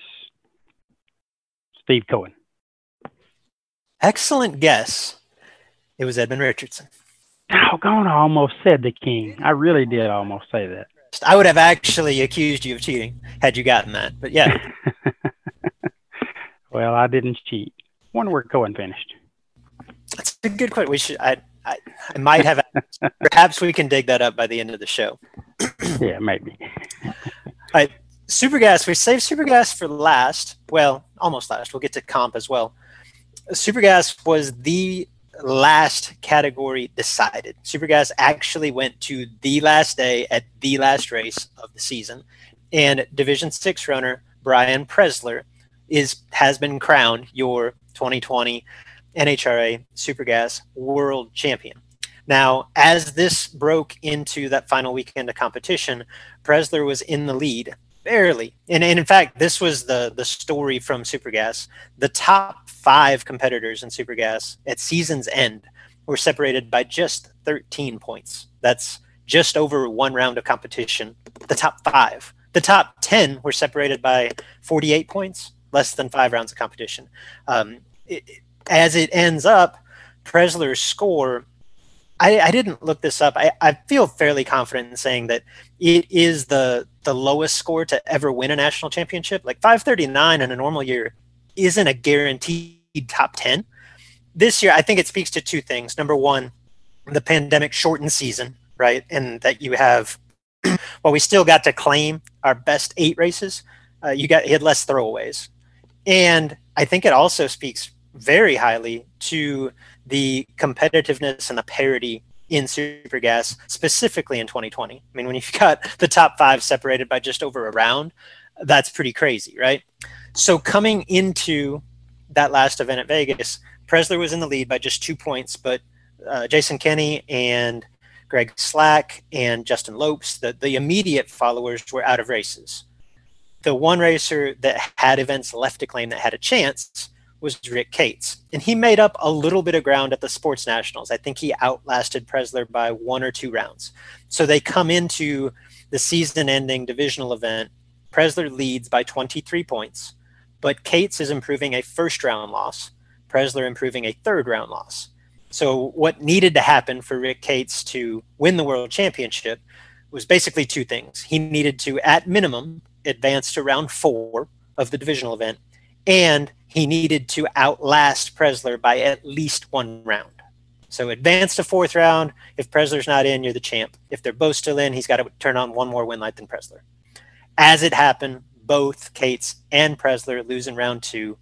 Steve Cohen. Excellent guess. It was Edmond Richardson. Doggone, I almost said the king. I really did almost say that. I would have actually accused you of cheating had you gotten that. But yeah, [LAUGHS] well, I didn't cheat. Wonder where Cohen finished. that's a good question. We should. I. I, I might have. [LAUGHS] perhaps we can dig that up by the end of the show. [CLEARS THROAT] Yeah, maybe. All right, Supergas. We saved Supergas for last. Well, almost last. We'll get to comp as well. Supergas was the last category decided. Supergas actually went to the last day at the last race of the season, and Division Six runner Brian Presler is has been crowned your 2020 NHRA Supergas World Champion. Now, as this broke into that final weekend of competition, Presler was in the lead barely. And, and in fact, this was the the story from Supergas. The top five competitors in Supergas at season's end were separated by just 13 points. That's just over one round of competition. The top five. The top 10 were separated by 48 points, less than five rounds of competition. Um, it, as it ends up, Presler's score. I, I didn't look this up. I, I feel fairly confident in saying that it is the the lowest score to ever win a national championship. Like 539 in a normal year isn't a guaranteed top 10. This year, I think it speaks to two things. Number one, the pandemic shortened season, right? And that you have, [CLEARS THROAT] well, we still got to claim our best eight races. Uh, you got you had less throwaways, and I think it also speaks very highly to the competitiveness and the parity in Supergas, specifically in 2020. I mean, when you've got the top five separated by just over a round, that's pretty crazy, right? So coming into that last event at Vegas, Presler was in the lead by just two points, but uh, Jason Kenny and Greg Slack and Justin Lopes, the, the immediate followers, were out of races. The one racer that had events left to claim that had a chance was Rick Cates. And he made up a little bit of ground at the Sports Nationals. I think he outlasted Presler by one or two rounds. So they come into the season ending divisional event. Presler leads by 23 points, but Cates is improving a first round loss, Presler improving a third round loss. So what needed to happen for Rick Cates to win the world championship was basically two things. He needed to, at minimum, advance to round four of the divisional event, and he needed to outlast Presler by at least one round. So advance to fourth round. If Presler's not in, you're the champ. If they're both still in, he's got to turn on one more win light than Presler. As it happened, both Cates and Presler lose in round two.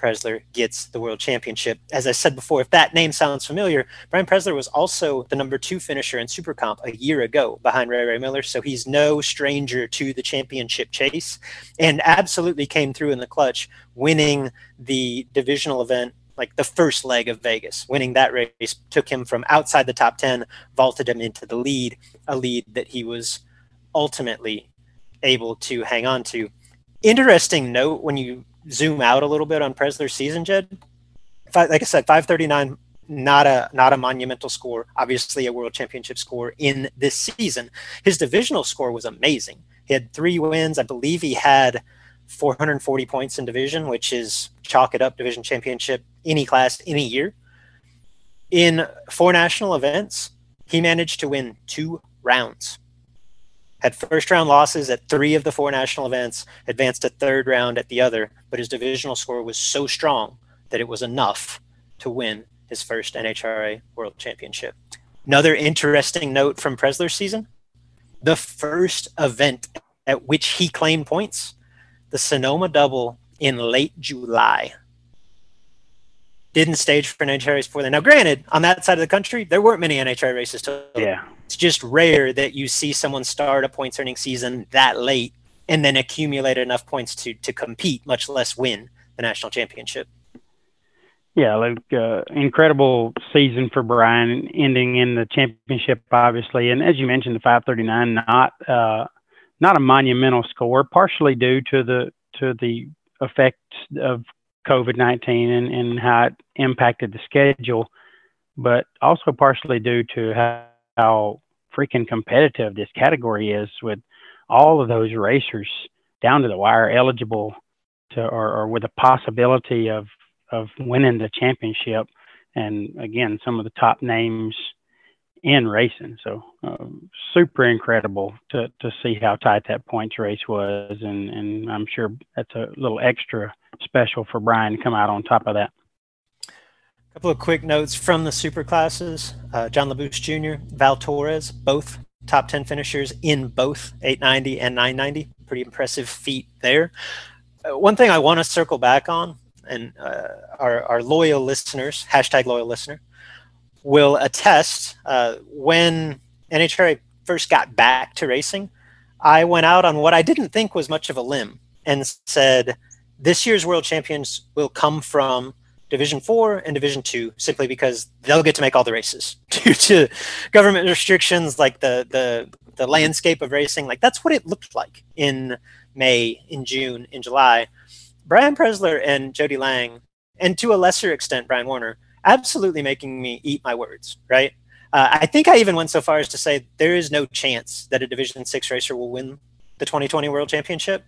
Presler gets the world championship. As I said before, if that name sounds familiar, Brian Presler was also the number two finisher in Super Comp a year ago behind Ray Ray Miller. So he's no stranger to the championship chase and absolutely came through in the clutch, winning the divisional event like the first leg of Vegas. Winning that race took him from outside the top 10, vaulted him into the lead, a lead that he was ultimately able to hang on to. Interesting note when you zoom out a little bit on Presler's season, Jed. Like I said, 539, not a not a monumental score. Obviously, a world championship score in this season. His divisional score was amazing. He had three wins. I believe he had 440 points in division, which is chalk it up division championship any class any year. In four national events, he managed to win two rounds had first round losses at three of the four national events, advanced to third round at the other, but his divisional score was so strong that it was enough to win his first NHRA World Championship. Another interesting note from Presler's season the first event at which he claimed points, the Sonoma double in late July. Didn't stage for an NHRA race before then. Now, granted, on that side of the country, there weren't many NHRA races. To, Yeah. It's just rare that you see someone start a points earning season that late and then accumulate enough points to to compete, much less win the national championship. Yeah, Luke, uh, incredible season for Brian, ending in the championship, obviously, and as you mentioned, the 539 not uh, not a monumental score, partially due to the to the effects of COVID 19 and, and how it impacted the schedule, but also partially due to how, how freaking competitive this category is with all of those racers down to the wire eligible to or, or with a possibility of of winning the championship. And again some of the top names in racing so um, super incredible to, to see how tight that points race was and, and i'm sure that's a little extra special for brian to come out on top of that A couple of quick notes from the super classes. Uh, John LaBouche Jr., Val Torres, both top 10 finishers in both 890 and 990. Pretty impressive feat there. Uh, one thing I want to circle back on, and uh, our, our loyal listeners, hashtag loyal listener, will attest uh, when NHRA first got back to racing, I went out on what I didn't think was much of a limb and said, this year's world champions will come from Division Four and Division Two, simply because they'll get to make all the races [LAUGHS] due to government restrictions, like the the the landscape of racing. Like that's what it looked like in May, in June, in July. Brian Presler and Jody Lang, and to a lesser extent Brian Warner, absolutely making me eat my words. Right? Uh, I think I even went so far as to say there is no chance that a Division Six racer will win the 2020 World Championship.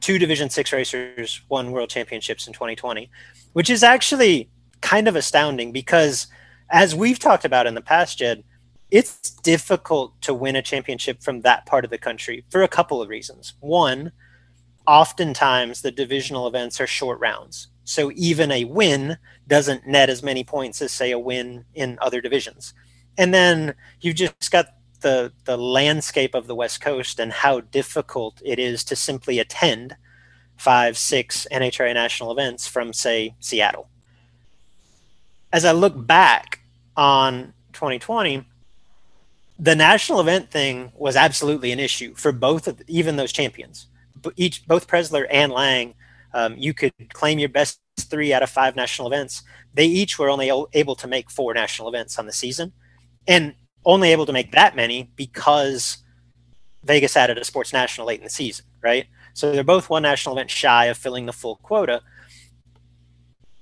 Two Division Six racers won World Championships in 2020 which is actually kind of astounding because as we've talked about in the past jed it's difficult to win a championship from that part of the country for a couple of reasons one oftentimes the divisional events are short rounds so even a win doesn't net as many points as say a win in other divisions and then you've just got the the landscape of the west coast and how difficult it is to simply attend five, six NHRA national events from, say, Seattle. As I look back on 2020, the national event thing was absolutely an issue for both of even those champions. Each, both Presler and Lang, um, you could claim your best three out of five national events. They each were only able to make four national events on the season, and only able to make that many because Vegas added a sports national late in the season, right? So they're both one national event shy of filling the full quota.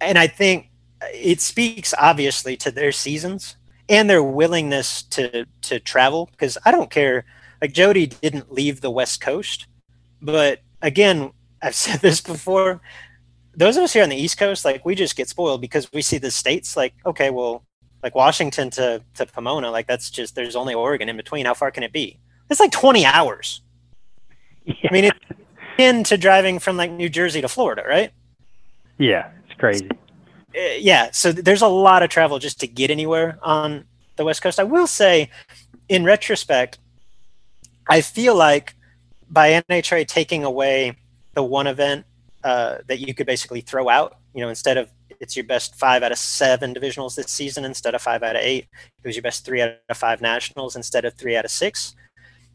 And I think it speaks obviously to their seasons and their willingness to to travel because I don't care like Jody didn't leave the West Coast, but again, I've said this before, those of us here on the East Coast like we just get spoiled because we see the states like okay, well, like Washington to to Pomona, like that's just there's only Oregon in between. How far can it be? It's like 20 hours. yeah. I mean, it's into driving from like New Jersey to Florida, right? yeah it's crazy Uh, yeah, so there's a lot of travel just to get anywhere on the West Coast. I will say, in retrospect, I feel like by NHRA taking away the one event uh, that you could basically throw out, you know, instead of it's your best five out of seven divisionals this season instead of five out of eight, it was your best three out of five nationals instead of three out of six.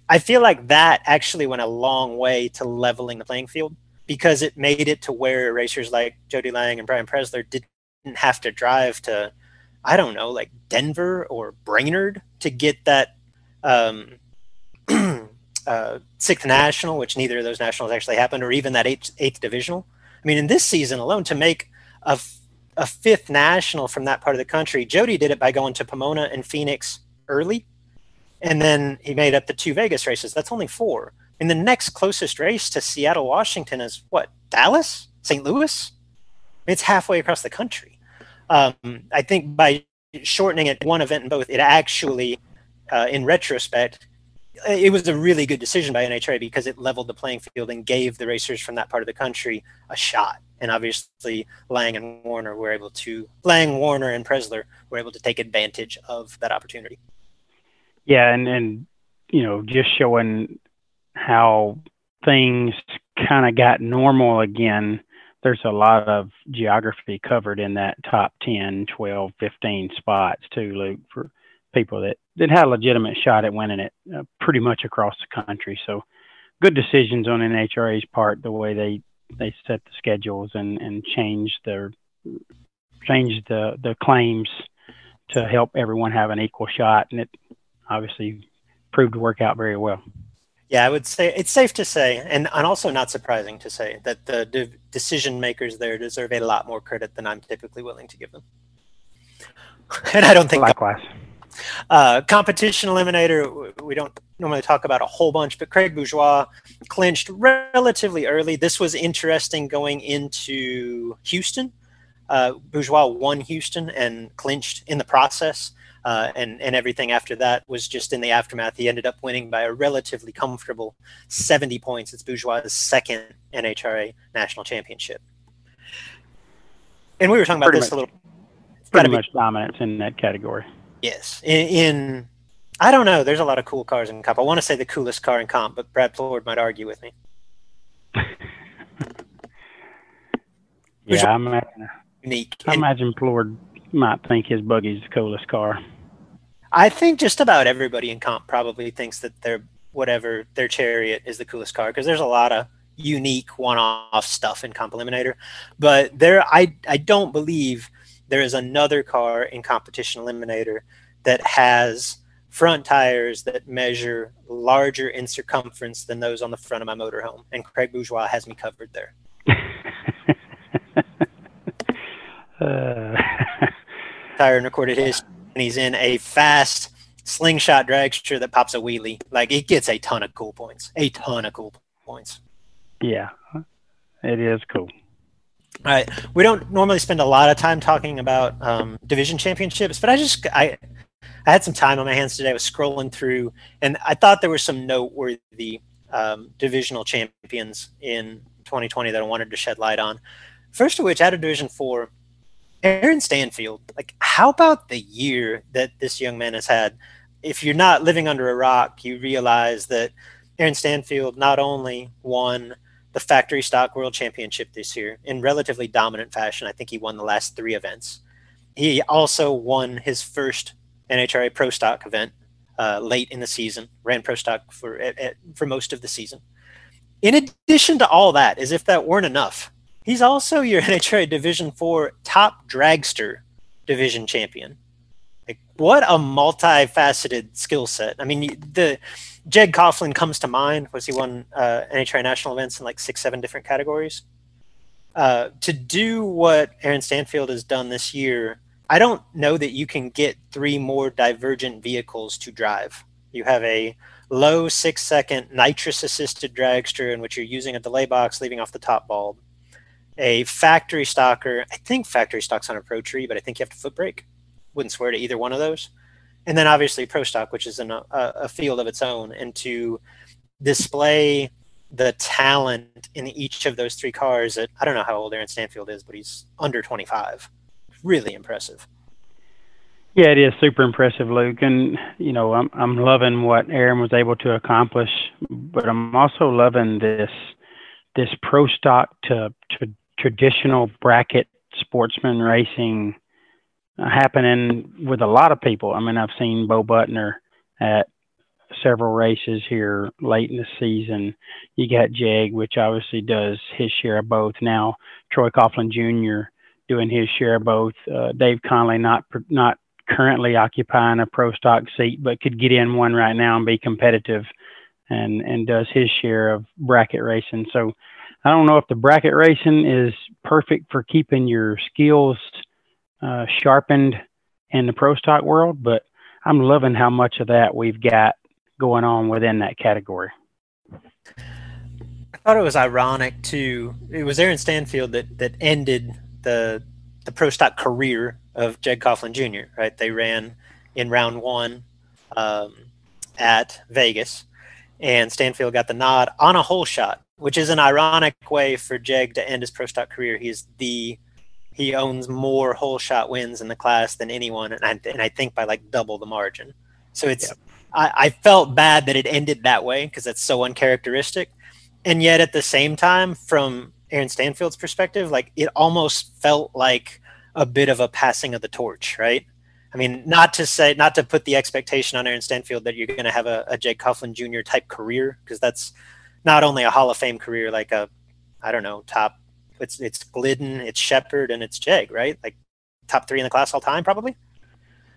I feel like that actually went a long way to leveling the playing field because it made it to where racers like Jody Lang and Brian Presler didn't have to drive to, I don't know, like Denver or Brainerd to get that um, [CLEARS THROAT] uh, sixth national, which neither of those nationals actually happened, or even that eighth, eighth divisional. I mean, in this season alone, to make a, a fifth national from that part of the country, Jody did it by going to Pomona and Phoenix early and then he made up the two Vegas races. That's only four. And the next closest race to Seattle, Washington is what? Dallas? St. Louis? It's halfway across the country. Um, I think by shortening it one event in both, it actually, uh, in retrospect, it was a really good decision by NHRA because it leveled the playing field and gave the racers from that part of the country a shot. And obviously, Lang and Warner were able to, Lang, Warner, and Presler were able to take advantage of that opportunity. Yeah, and and you know, just showing how things kind of got normal again. There's a lot of geography covered in that top 10, 12, 15 spots too, Luke, for people that, that had a legitimate shot at winning it uh, pretty much across the country. So good decisions on NHRA's part, the way they, they set the schedules and, and change their change the, the claims to help everyone have an equal shot. And it obviously proved to work out very well. Yeah, I would say it's safe to say, and, and also not surprising to say, that the de- decision makers there deserve a lot more credit than I'm typically willing to give them. [LAUGHS] and I don't think Likewise. Uh, competition eliminator, we don't normally talk about a whole bunch, but Craig Bourgeois clinched relatively early. This was interesting going into Houston. Uh, Bourgeois won Houston and clinched in the process. Uh, and and everything after that was just in the aftermath. He ended up winning by a relatively comfortable 70 points. It's Bourgeois' second NHRA national championship. And we were talking about Pretty this much. a little. Pretty gotta be- much dominance in that category. Yes, in, in I don't know. There's a lot of cool cars in comp. I want to say the coolest car in comp, but Brad Plourd might argue with me. Yeah, I imagine, Unique. I And imagine Plourd might think his buggy's the coolest car. I think just about everybody in comp probably thinks that their whatever their chariot is the coolest car because there's a lot of unique one-off stuff in comp eliminator but there i i don't believe there is another car in competition eliminator that has front tires that measure larger in circumference than those on the front of my motorhome and craig bourgeois has me covered there. [LAUGHS] Uh, tire and recorded his and he's in a fast slingshot dragster that pops a wheelie. Like it gets a ton of cool points a ton of cool points. Yeah, it is cool. All right. We don't normally spend a lot of time talking about um, division championships, but I just I I had some time on my hands today. I was scrolling through, and I thought there were some noteworthy um, divisional champions in 2020 that I wanted to shed light on. First of which, out of Division Four, Aaron Stanfield. Like, how about the year that this young man has had? If you're not living under a rock, you realize that Aaron Stanfield not only won the factory stock world championship this year in relatively dominant fashion. I think he won the last three events. He also won his first NHRA Pro Stock event uh, late in the season. Ran Pro Stock for at, at, for most of the season. In addition to all that, as if that weren't enough, he's also your [LAUGHS] NHRA Division Four top dragster division champion. Like what a multifaceted skill set. I mean, the Jeg Coughlin comes to mind. Was he won uh, NHRA national events in like six, seven different categories? Uh, to do what Aaron Stanfield has done this year, I don't know that you can get three more divergent vehicles to drive. You have a low six second nitrous assisted dragster in which you're using a delay box leaving off the top bulb. A factory stocker, I think factory stock's on a pro tree, but I think you have to foot brake. Wouldn't swear to either one of those. And then obviously pro stock, which is in a, a a field of its own, and to display the talent in each of those three cars. That I don't know how old Aaron Stanfield is, but he's under 25. Really impressive. Yeah, it is super impressive, Luke, and you know I'm I'm loving what Aaron was able to accomplish, but I'm also loving this this pro stock to, to traditional bracket sportsman racing uh, happening with a lot of people. I mean, I've seen Bo Butner at several races here late in the season. You got Jeg, which obviously does his share of both. Now Troy Coughlin Jr. doing his share of both. Uh, Dave Connolly not not currently occupying a pro stock seat, but could get in one right now and be competitive, and and does his share of bracket racing. So I don't know if the bracket racing is perfect for keeping your skills uh, sharpened in the pro stock world, but I'm loving how much of that we've got going on within that category. I thought it was ironic too. It was Aaron Stanfield that that ended the the pro stock career of Jeg Coughlin Jr. Right? They ran in round one um, at Vegas, and Stanfield got the nod on a hole shot, which is an ironic way for Jeg to end his pro stock career. He's the he owns more hole shot wins in the class than anyone, and I, and I think by like double the margin. So it's I, I felt bad that it ended that way because that's so uncharacteristic. And yet at the same time, from Aaron Stanfield's perspective, like it almost felt like a bit of a passing of the torch, right? I mean, not to say, not to put the expectation on Aaron Stanfield that you're going to have a, a Jeg Coughlin Jr. type career, because that's not only a Hall of Fame career, like a, I don't know, top, it's it's Glidden, it's Shepherd, and it's Jeg, right? Like top three in the class all time, probably.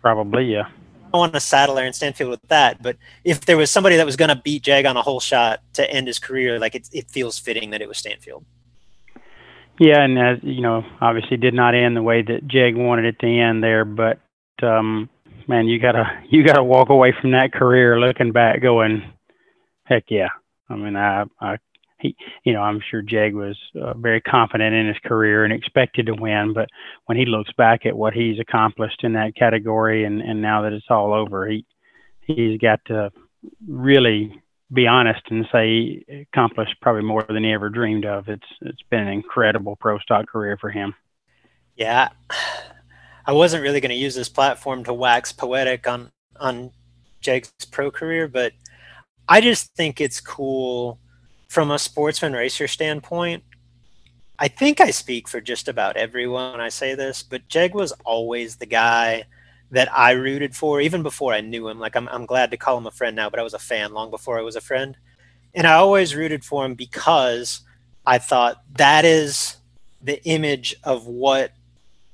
Probably, yeah. I don't want to saddle Aaron Stanfield with that, but if there was somebody that was going to beat Jeg on a hole shot to end his career, like it, it feels fitting that it was Stanfield. Yeah, and as you know, obviously did not end the way that Jeg wanted it to end there, but um, man, you gotta [LAUGHS] you gotta walk away from that career looking back, going, heck yeah. I mean, I, I he, you know, I'm sure Jeg was uh, very confident in his career and expected to win, but when he looks back at what he's accomplished in that category, and and now that it's all over, he he's got to really be honest and say he accomplished probably more than he ever dreamed of. It's it's been an incredible pro stock career for him. Yeah, I wasn't really going to use this platform to wax poetic on on Jeg's pro career, but I just think it's cool from a sportsman racer standpoint. I think I speak for just about everyone when I say this, but Jeg was always the guy that I rooted for, even before I knew him. Like I'm, I'm glad to call him a friend now, but I was a fan long before I was a friend. And I always rooted for him because I thought that is the image of what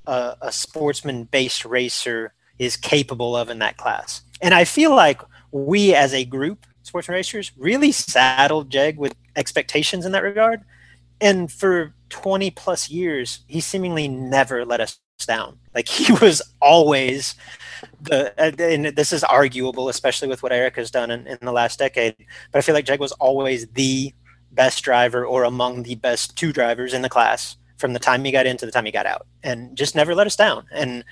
a, a sportsman based racer is capable of in that class. And I feel like we as a group, sportsman racers, really saddled Jeg with expectations in that regard. And for 20 plus years, he seemingly never let us down. Like he [LAUGHS] was always the, uh, and this is arguable, especially with what Eric has done in, in the last decade. But I feel like Jeg was always the best driver or among the best two drivers in the class from the time he got in to the time he got out, and just never let us down. And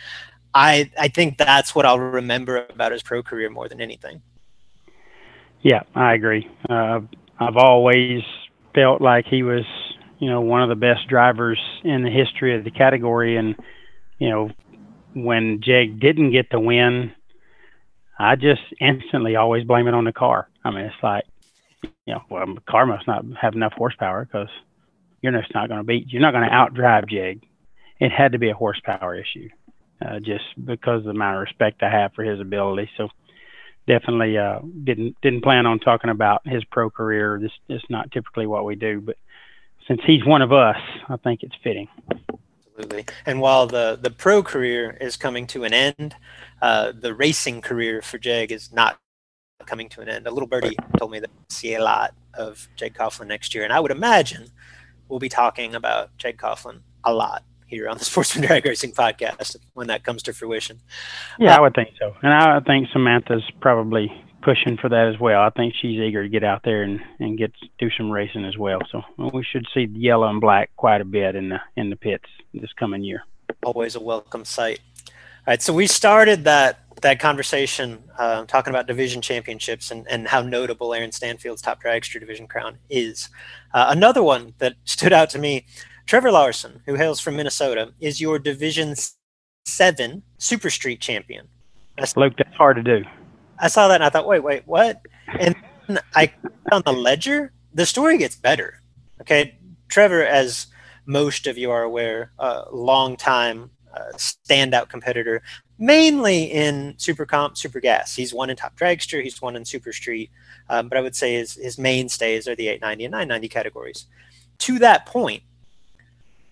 I I think that's what I'll remember about his pro career more than anything. Yeah, I agree. Uh, I've always felt like he was, you know, one of the best drivers in the history of the category, and you know, when Jeg didn't get the win, I just instantly always blame it on the car. I mean, it's like, you know, well, the car must not have enough horsepower because you're just not going to beat. You're not going to outdrive Jeg. It had to be a horsepower issue, uh, just because of the amount of respect I have for his ability. So definitely uh, didn't didn't plan on talking about his pro career. This is not typically what we do, but since he's one of us, I think it's fitting. Absolutely. And while the the pro career is coming to an end, uh, the racing career for Jeg is not coming to an end. A little birdie told me that we'll see a lot of Jeg Coughlin next year, and I would imagine we'll be talking about Jeg Coughlin a lot here on the [LAUGHS] Sportsman Drag Racing podcast when that comes to fruition. Yeah, uh, I would think so, and I think Samantha's probably pushing for that as well. I think she's eager to get out there and and get do some racing as well. So we should see yellow and black quite a bit in the in the pits this coming year. Always a welcome sight. All right, so we started that that conversation uh, talking about division championships and, and how notable Aaron Stanfield's top dragster division crown is. Uh, another one that stood out to me, Trevor Larson, who hails from Minnesota, is your Division Seven Super Street champion. That's, Luke, that's hard to do. I saw that and I thought, wait, wait, what? And I on the ledger, the story gets better. Okay, Trevor, as most of you are aware, a uh, long time uh, standout competitor, mainly in Super Comp, Super Gas. He's won in Top Dragster, he's won in Super Street, um, but I would say his, his mainstays are the 890 and 990 categories. To that point,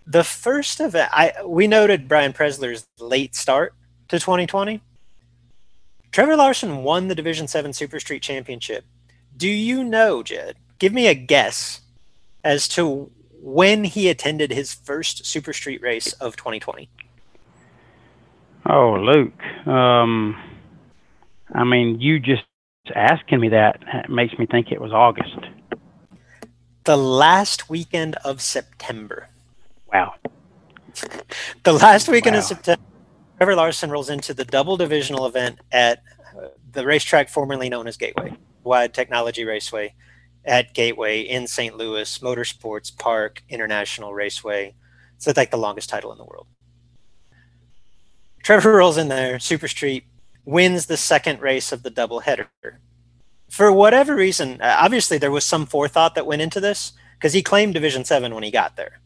the first event, I we noted Brian Presler's late start to 2020. Trevor Larson won the Division 7 Super Street Championship. Do you know, Jed? Give me a guess as to when he attended his first Super Street race of 2020. Oh, Luke. Um, I mean, you just asking me that makes me think it was August. The last weekend of September. Wow. the last weekend wow. of September, Trevor Larson rolls into the double divisional event at uh, the racetrack formerly known as Gateway, Wide Technology Raceway at Gateway in St. Louis, Motorsports Park International Raceway. It's like the longest title in the world. Trevor rolls in there, Super Street, wins the second race of the doubleheader. For whatever reason, obviously there was some forethought that went into this because he claimed Division 7 when he got there.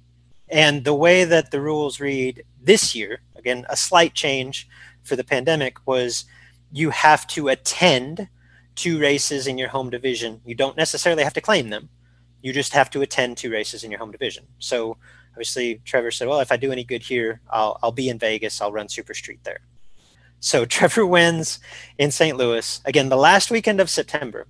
And the way that the rules read this year, again, a slight change for the pandemic, was you have to attend two races in your home division. You don't necessarily have to claim them. You just have to attend two races in your home division. So obviously Trevor said, well, if I do any good here, I'll, I'll be in Vegas. I'll run Super Street there. So [LAUGHS] Trevor wins in St. Louis. Again, the last weekend of September.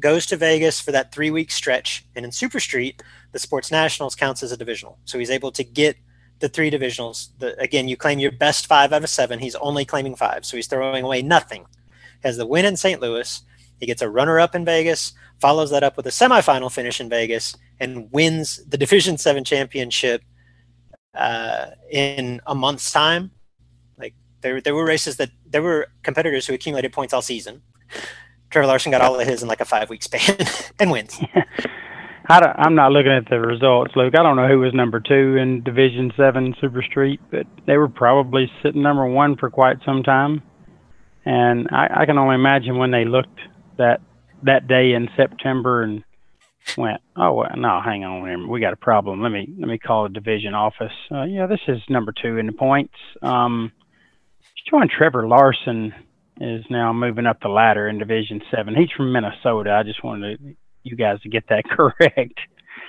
Goes to Vegas for that three week stretch. And in Super Street, the Sports Nationals counts as a divisional. So he's able to get the three divisionals. The, again, you claim your best five out of seven. He's only claiming five. So he's throwing away nothing. Has the win in St. Louis. He gets a runner up in Vegas, follows that up with a semifinal finish in Vegas, and wins the Division [LAUGHS] Seven championship uh, in a month's time. Like there, there were races that there were competitors who accumulated points all season. Trevor Larson got all of his in like a five week span [LAUGHS] and wins. [LAUGHS] I am not looking at the results, Luke. I don't know who was number two in Division Seven Super Street, but they were probably sitting number one for quite some time. And I, I can only imagine when they looked that that day in September and went, oh well, no, hang on, we got a problem. Let me let me call the division office. Uh, yeah, this is number two in the points. Um, John Trevor Larson is now moving up the ladder in Division Seven. He's from Minnesota. I just wanted to, you guys to get that [LAUGHS] correct.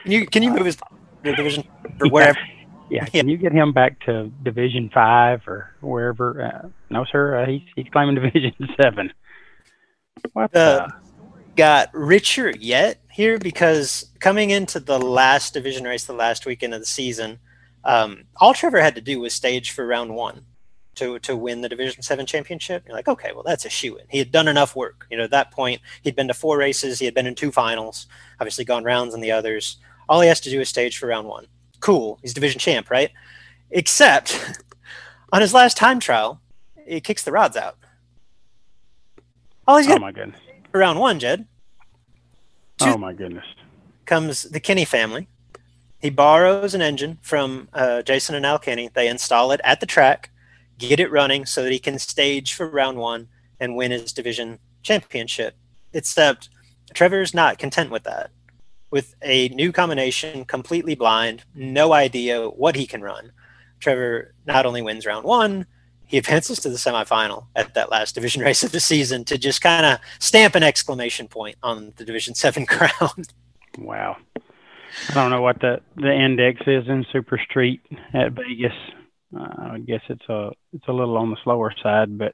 Can you can you move his division or wherever? [LAUGHS] Yeah, yeah, can you get him back to Division Five or wherever? Uh, no, sir. Uh, he's he's claiming Division [LAUGHS] Seven. What uh, got richer yet here because coming into the last division race, the last weekend of the season, um, all Trevor had to do was stage for round one to to win the Division Seven championship. You're like, okay, well that's a shoe in. He had done enough work. You know, at that point he'd been to four races, he had been in two finals, obviously gone rounds in the others. All he has to do is stage for round one. Cool, he's division champ, right? Except [LAUGHS] on his last time trial, he kicks the rods out. All he's got oh my goodness. for round one, Jed. Two oh my goodness. Comes the Kinney family. He borrows an engine from uh, Jason and Al Kinney. They install it at the track get it running so that he can stage for round one and win his division championship. Except Trevor's not content with that. With a new combination, completely blind, no idea what he can run, Trevor not only wins round one, he [LAUGHS] advances to the semifinal at that last division [LAUGHS] race of the season to just kind of stamp an exclamation point on the Division Seven [LAUGHS] crown. Wow. I don't know what the, the index is in Super Street at Vegas. Uh, I guess it's a it's a little on the slower side, but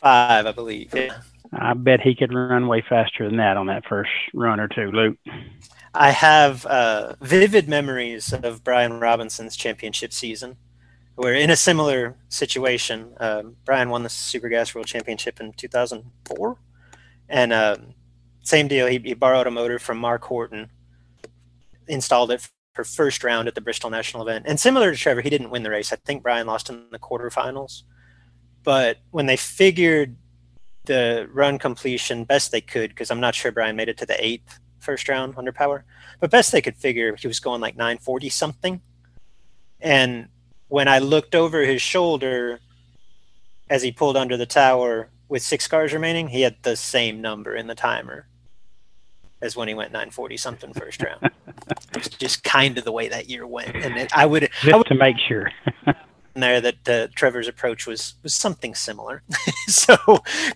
five, I believe. Yeah. I bet he could run way faster than that on that first run or two, Luke. I have uh, vivid memories of Brian Robinson's championship season, where in a similar situation, um, Brian won the Super Gas World Championship in 2004, and um, same deal. He, he borrowed a motor from Mark Horton, installed it her first round at the Bristol National event. And similar to Trevor, he didn't win the race. I think Brian lost in the quarterfinals. But when they figured the run completion best they could, because I'm not sure Brian made it to the eighth first round under power, but best they could figure, he was going like 940 something. And when I looked over his shoulder as he pulled under the tower with six cars remaining, he had the same number in the timer as when he went 940 something first round. it's just kind of the way that year went, and it, I would just I would, to make sure. [LAUGHS] there that uh, Trevor's approach was was something similar. [LAUGHS] so,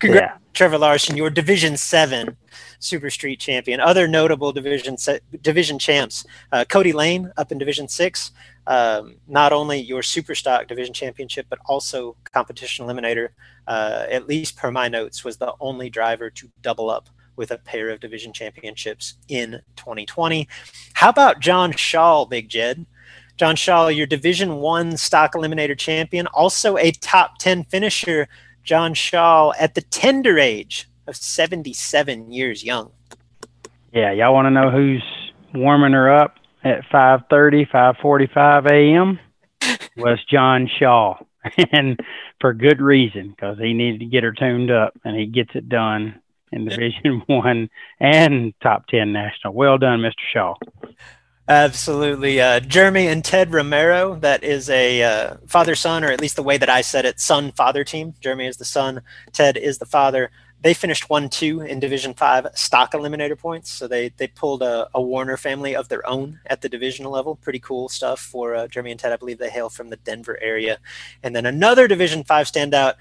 congrats, yeah. Trevor Larson, your Division Seven Super Street champion. Other notable division se- division champs: uh, Cody Lane up in Division Six. Um, not only your Super Stock Division Championship, but also Competition Eliminator. Uh, at least per my notes, was the only driver to double up with a pair of division championships in 2020. How about John Shaw, Big Jed? John Shaw, your Division One stock eliminator champion, also a top 10 finisher. John Shaw at the tender age of 77 years young. Yeah, y'all want to know who's warming her up at 5:30, 5:45 a.m. was John Shaw, [LAUGHS] and for good reason because he needed to get her tuned up, and he gets it done in Division [LAUGHS] One and top ten national. Well done, Mr. Shaw. Absolutely. Uh, Jeremy and Ted Romero, that is a uh, father son, or at least the way that I said it, son father team. Jeremy is the son, Ted is the father. They finished 1 2 in Division 5 stock eliminator points. So they, they pulled a, a Warner family of their own at the divisional level. Pretty cool stuff for uh, Jeremy and Ted. I believe they hail from the Denver area. And then another Division 5 standout.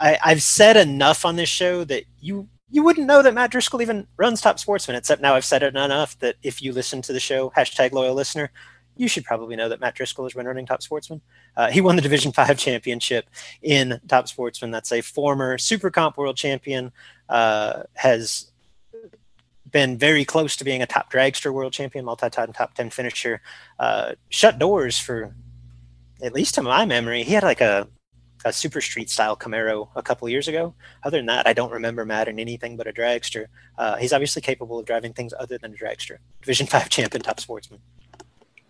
I, I've said enough on this show that you you wouldn't know that Matt Driscoll even runs Top Sportsman, except now I've said it enough that if you listen to the show, hashtag loyal listener, you should probably know that Matt Driscoll has been running Top Sportsman. Uh, he won the Division Five championship in Top Sportsman. That's a former Super Comp World Champion. Uh, has been very close to being a top dragster world champion, multi-time top 10 finisher. Uh, shut doors for, at least to my memory, he had like a a super street style Camaro a couple years ago. Other than that, I don't remember Matt in anything but a dragster. Uh, he's obviously capable of driving things other than a dragster. Division five [LAUGHS] champion, top sportsman.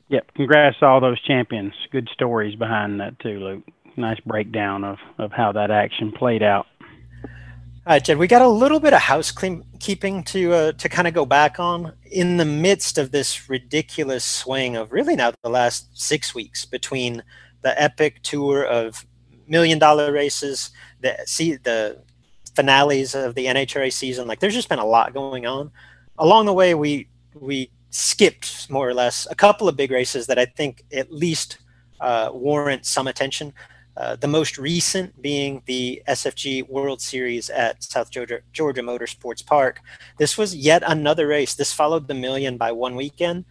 Yep, congrats to all those champions. Good stories behind that too, Luke. Nice breakdown of, of how that action played out. All right, Jed, we got a little bit of housekeeping to uh, to kind of go back on in the midst of this ridiculous swing of really now the last six weeks between the epic tour of million dollar races, the see the finales of the NHRA season. Like there's just been a lot going on. Along the way, we we skipped more or less a couple of big races that I think at least uh, warrant some attention. Uh, the most recent being the SFG World Series at South Georgia, Georgia Motorsports Park. This was yet another race. This followed the million by one weekend.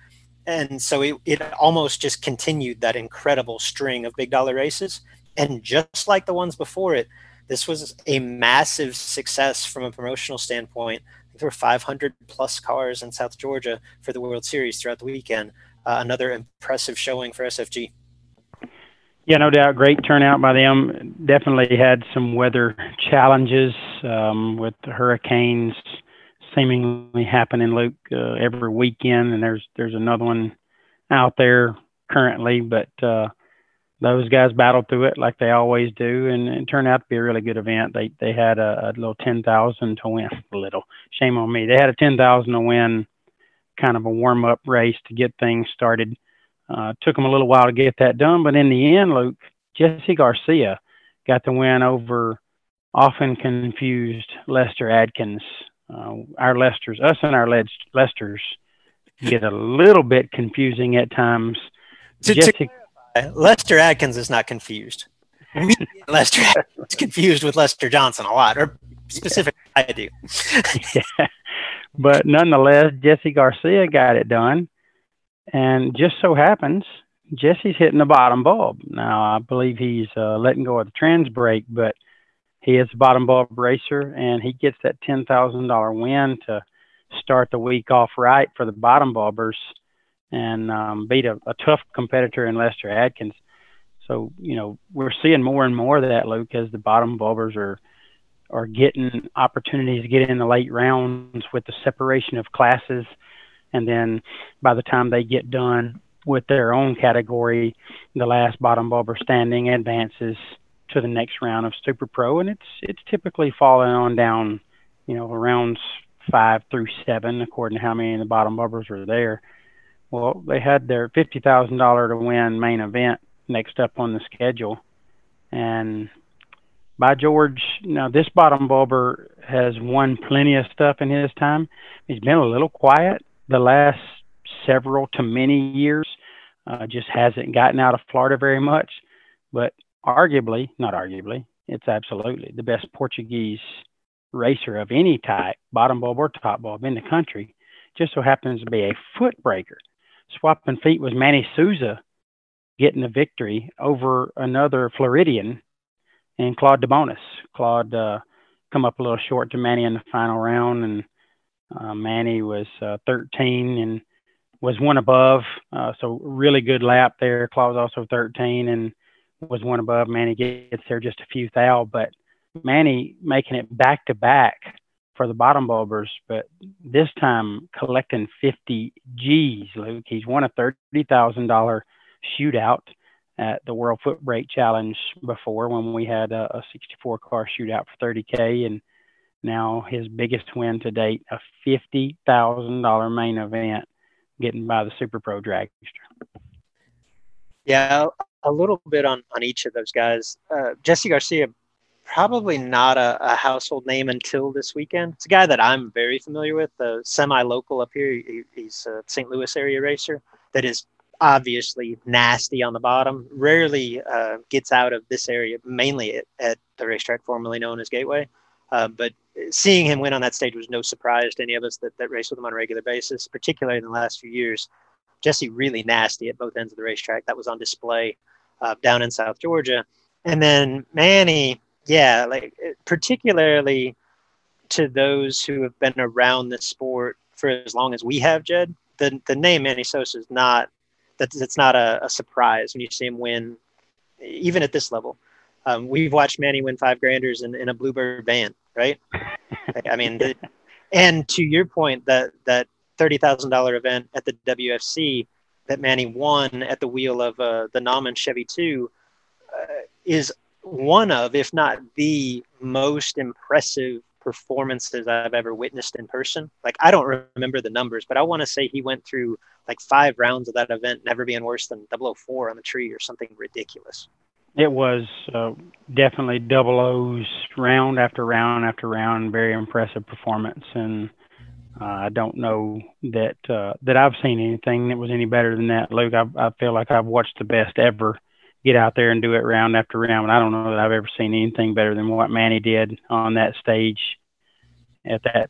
And so it, it almost just continued that incredible string of big dollar races. And just like the ones before it, this was a massive success from a promotional standpoint. There were 500 plus cars in South Georgia for the World Series throughout the weekend. Uh, another impressive showing for SFG. Yeah, no doubt. Great turnout by them. Definitely had some weather challenges um, with the hurricanes seemingly happening, Luke, uh, every weekend, and there's there's another one out there currently. But uh, those guys battled through it like they always do, and it turned out to be a really good event. They they had a, a little ten thousand to win. [LAUGHS] A little shame on me. They had a ten thousand to win, kind of a warm up race to get things started. Uh, took them a little while to get that done, but in the end, Luke Jesse Garcia got the win over often confused Lester Adkins. Uh, our Lesters, us and our Lesters, get a little bit confusing at times. To, Jesse, Lester Adkins is not confused. [LAUGHS] Lester is confused with Lester Johnson a lot, or specifically I do. yeah. [LAUGHS] But nonetheless, Jesse Garcia got it done. And just so happens, Jesse's hitting the bottom bulb. Now, I believe he's uh, letting go of the trans brake, but he is a bottom bulb racer, and he gets that $10,000 win to start the week off right for the bottom bulbers and um, beat a, a tough competitor in Lester Adkins. So you know we're seeing more and more of that, Luke, as the bottom bulbers are are getting opportunities to get in the late rounds with the separation of classes, and then by the time they get done with their own category, the last bottom bulber standing advances to the next round of Super Pro, and it's it's typically falling on down, you know, rounds five through seven, according to how many of the bottom bulbers are there. Well, they had their fifty thousand dollar to win main event next up on the schedule, and by George, now this bottom bulber has won plenty of stuff in his time. He's been a little quiet the last several to many years. Uh, just hasn't gotten out of Florida very much, but arguably, not arguably, it's absolutely the best Portuguese racer of any type, bottom bulb or top bulb in the country. Just so happens to be a foot breaker swapping feet was Manny Souza getting the victory over another Floridian and Claude DeBonis. Claude uh, come up a little short to Manny in the final round, and uh, Manny was uh, 13 and was one above. Uh, so really good lap there. Claude was also 13 and was one above. Manny gets there just a few thou, but Manny making it back to back for the bottom bulbers, but this time collecting 50 G's, Luke. He's won a $30,000 shootout at the World Foot Brake Challenge before when we had a, a 64 car shootout for 30K. And now his biggest win to date, a $50,000 main event getting by the Super Pro dragster. Yeah, a little bit on on each of those guys. Uh, Jesse Garcia, probably not a, a, household name until this weekend. It's a guy that I'm very familiar with, a semi-local up here. He, he's a St. Louis area racer that is obviously nasty on the bottom. Rarely uh, gets out of this area, mainly at, at, the racetrack formerly known as Gateway. Uh, but seeing him win on that stage was no surprise to any of us that, that race with him on a regular basis, particularly in the last few years. Jesse really nasty at both ends of the racetrack. That was on display uh, down in South Georgia. And then Manny, yeah, like particularly to those who have been around the sport for as long as we have, Jed, the, the name Manny Souza is not that's it's not a, a, surprise when you see him win, even at this level. Um, we've watched Manny win five granders in, in a Bluebird van, right? I mean, the, and to your point, that that thirty thousand dollar event at the WFC that Manny won at the wheel of uh, the Nauman Chevy Two uh, is one of, if not the most impressive performances I've ever witnessed in person. Like I don't remember the numbers, but I want to say he went through like five rounds of that event, never being worse than 004 on the tree or something ridiculous. It was uh, definitely double O's round after round after round. Very impressive performance, and uh, I don't know that uh, that I've seen anything that was any better than that, Luke. I, I feel like I've watched the best ever get out there and do it round after round. And I don't know that I've ever seen anything better than what Manny did on that stage at that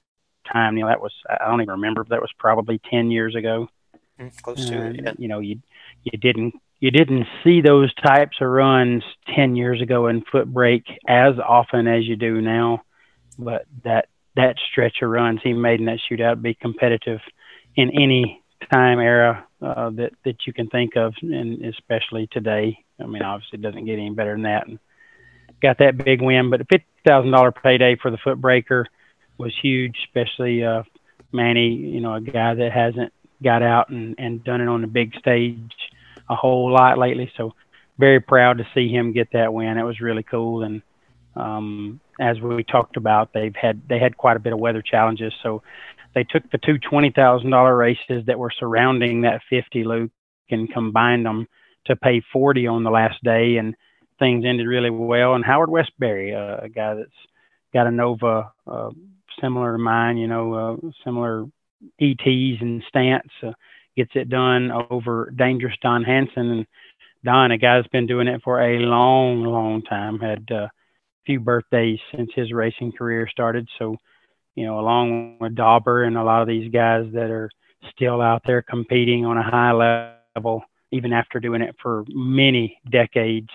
time. You know, that was I don't even remember. That was probably ten years ago. Mm, close to it. Yeah. You know, you you didn't you didn't see those types of runs ten years ago in foot brake as often as you do now. But that that stretch of runs he made in that shootout be competitive in any time era uh, that that you can think of, and especially today. I mean, obviously, it doesn't get any better than that. And got that big win, but a fifty thousand dollar payday for the foot breaker was huge, especially uh, Manny. You know, a guy that hasn't got out and and done it on the big stage a whole lot lately. So very proud to see him get that win. It was really cool. And um, as we talked about, they've had they had quite a bit of weather challenges. So they took the two twenty thousand dollar races that were surrounding that fifty Luke and combined them to pay forty on the last day, and things ended really well. And Howard Westbury, uh, a guy that's got a Nova uh, similar to mine, you know, uh, similar ETs and stance, uh, gets it done over Dangerous Don Hansen. And Don, a guy that's been doing it for a long, long time, had uh, a few birthdays since his racing career started. So, you know, along with Dauber and a lot of these guys that are still out there competing on a high level, even after doing it for many decades.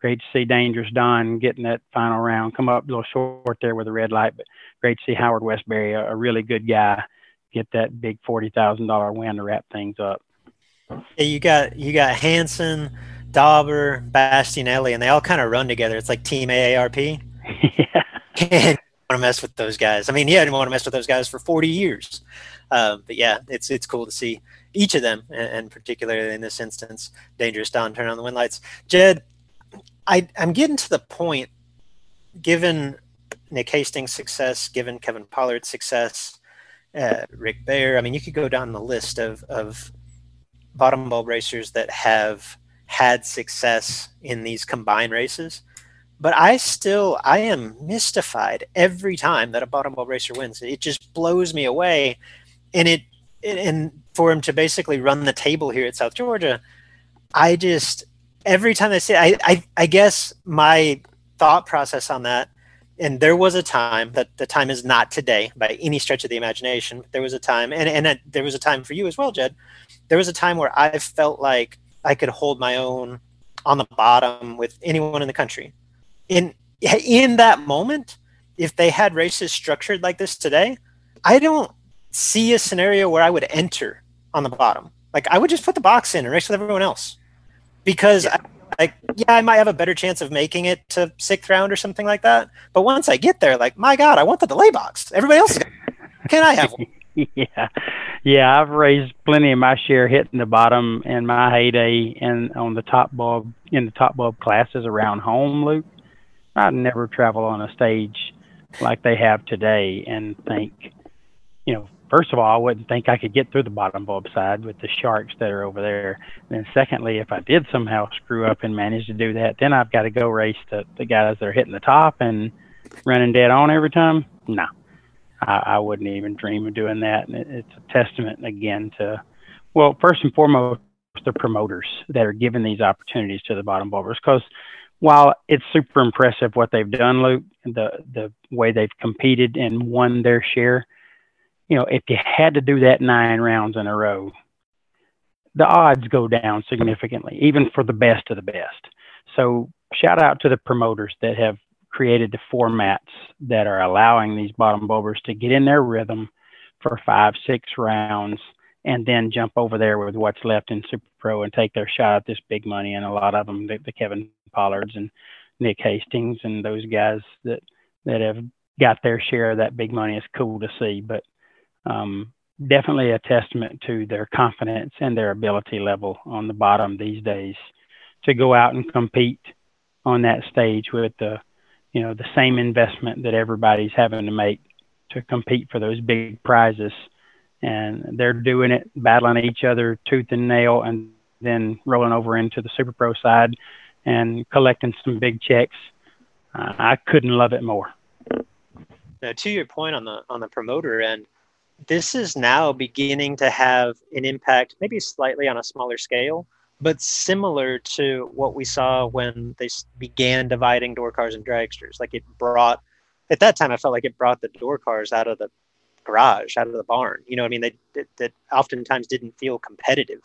Great to see Dangerous Don getting that final round. Come up a little short there with a red light, but great to see Howard Westbury, a, a really good guy, get that big forty thousand dollar win to wrap things up. Yeah, you got you got Hansen, Dauber, Bastianelli, and they all kind of run together. It's like Team AARP. [LAUGHS] yeah. And to mess with those guys. I mean, yeah, I didn't want to mess with those guys for 40 years. Um, but yeah, it's it's cool to see each of them, and, and particularly in this instance, Dangerous Don turn on the wind lights. Jed, I, I'm getting to the point, given Nick Hastings' success, given Kevin Pollard's success, uh, Rick Bayer. I mean, you could go down the list of, of bottom bulb racers that have had success in these combined races. But I still, I am mystified every time that a bottom racer wins. It just blows me away. And it, and for him to basically run the table here at South Georgia, I just, every time I say, I, I, I guess my thought process on that and there was a time that the time is not today by any stretch of the imagination. There was a time, and and there was a time for you as well, Jed. There was a time where I felt like I could hold my own on the bottom with anyone in the country. In in that moment, if they had races structured like this today, I don't see a scenario where I would enter on the bottom. Like I would just put the box in and race with everyone else, because yeah. Like yeah i might have a better chance of making it to sixth round or something like that. But once i get there like my god i want the delay box. Everybody else [LAUGHS] can i have one? [LAUGHS] Yeah. Yeah i've raised plenty of my share hitting the bottom in my heyday and on the top bulb in the top bulb classes around home luke i'd never travel on a stage like they have today and think you know, first of all, I wouldn't think I could get through the bottom bulb side with the sharks that are over there. And then secondly, if I did somehow screw up and manage to do that, then I've got to go race the, the guys that are hitting the top and running dead on every time. No, I, I wouldn't even dream of doing that. And it, it's a testament again to, well, first and foremost, the promoters that are giving these opportunities to the bottom bulbers because while it's super impressive what they've done, Luke, the the way they've competed and won their share, you know, if you had to do that nine rounds in a row, the odds go down significantly, even for the best of the best. So shout out to the promoters that have created the formats that are allowing these bottom bulbers to get in their rhythm for five, six rounds and then jump over there with what's left in Super Pro and take their shot at this big money. And a lot of them, the, the Kevin Pollards and Nick Hastings and those guys that that have got their share of that big money is cool to see. But um, definitely a testament to their confidence and their ability level on the bottom these days to go out and compete on that stage with the you know the same investment that everybody's having to make to compete for those big prizes and they're doing it battling each other tooth and nail and then rolling over into the super pro side and collecting some big checks uh, i couldn't love it more now to your point on the on the promoter end this is now beginning to have an impact, maybe slightly on a smaller scale, but similar to what we saw when they began dividing door cars and dragsters. Like it brought, at that time, I felt like it brought the door cars out of the garage, out of the barn. You know, I mean, they that oftentimes didn't feel competitive,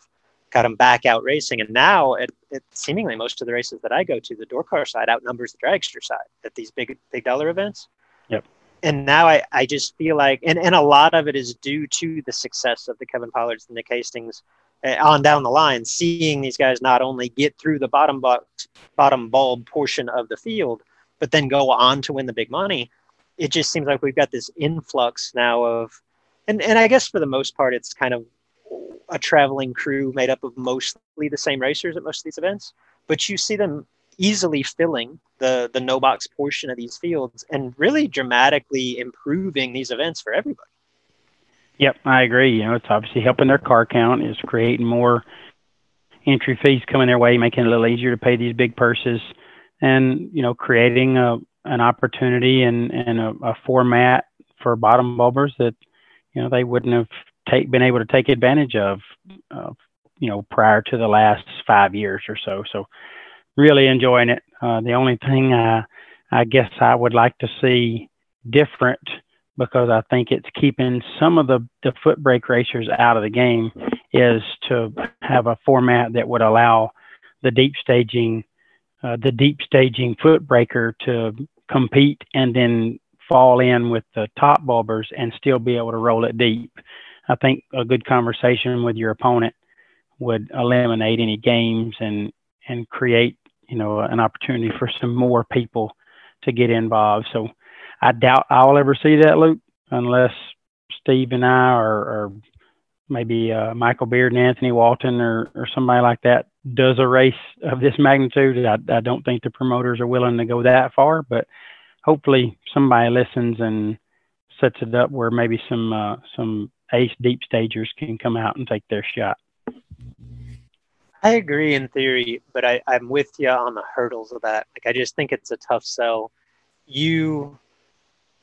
got them back out racing. And now, at, at seemingly most of the races that I go to, the door car side outnumbers the dragster side at these big big dollar events. Yep and now I, I just feel like and, and a lot of it is due to the success of the Kevin Pollards and Nick Hastings uh, on down the line, seeing these guys not only get through the bottom box, bottom bulb portion of the field, but then go on to win the big money. It just seems like we've got this influx now of, and, and I guess for the most part, it's kind of a traveling crew made up of mostly the same racers at most of these events. But you see them easily filling the the no box portion of these fields and really dramatically improving these events for everybody. Yep, I agree. You know, it's obviously helping their car count, is creating more entry fees coming their way, making it a little easier to pay these big purses, and you know, creating a an opportunity and and a, a format for bottom bulbers that you know they wouldn't have take, been able to take advantage of, uh, you know, prior to the last five years or so. So really enjoying it. Uh, the only thing I, I guess I would like to see different because I think it's keeping some of the, the foot brake racers out of the game is to have a format that would allow the deep staging, uh, the deep staging foot breaker to compete and then fall in with the top bulbers and still be able to roll it deep. I think a good conversation with your opponent would eliminate any games and and create you know an opportunity for some more people to get involved. So I doubt I'll ever see that, Luke, unless Steve and I or, or maybe uh, Michael Beard and Anthony Walton or, or somebody like that does a race of this magnitude. I, I don't think the promoters are willing to go that far, but hopefully somebody listens and sets it up where maybe some uh, some ace deep stagers can come out and take their shot. I agree in theory, but I, I'm with you on the hurdles of that. Like, I just think it's a tough sell. You,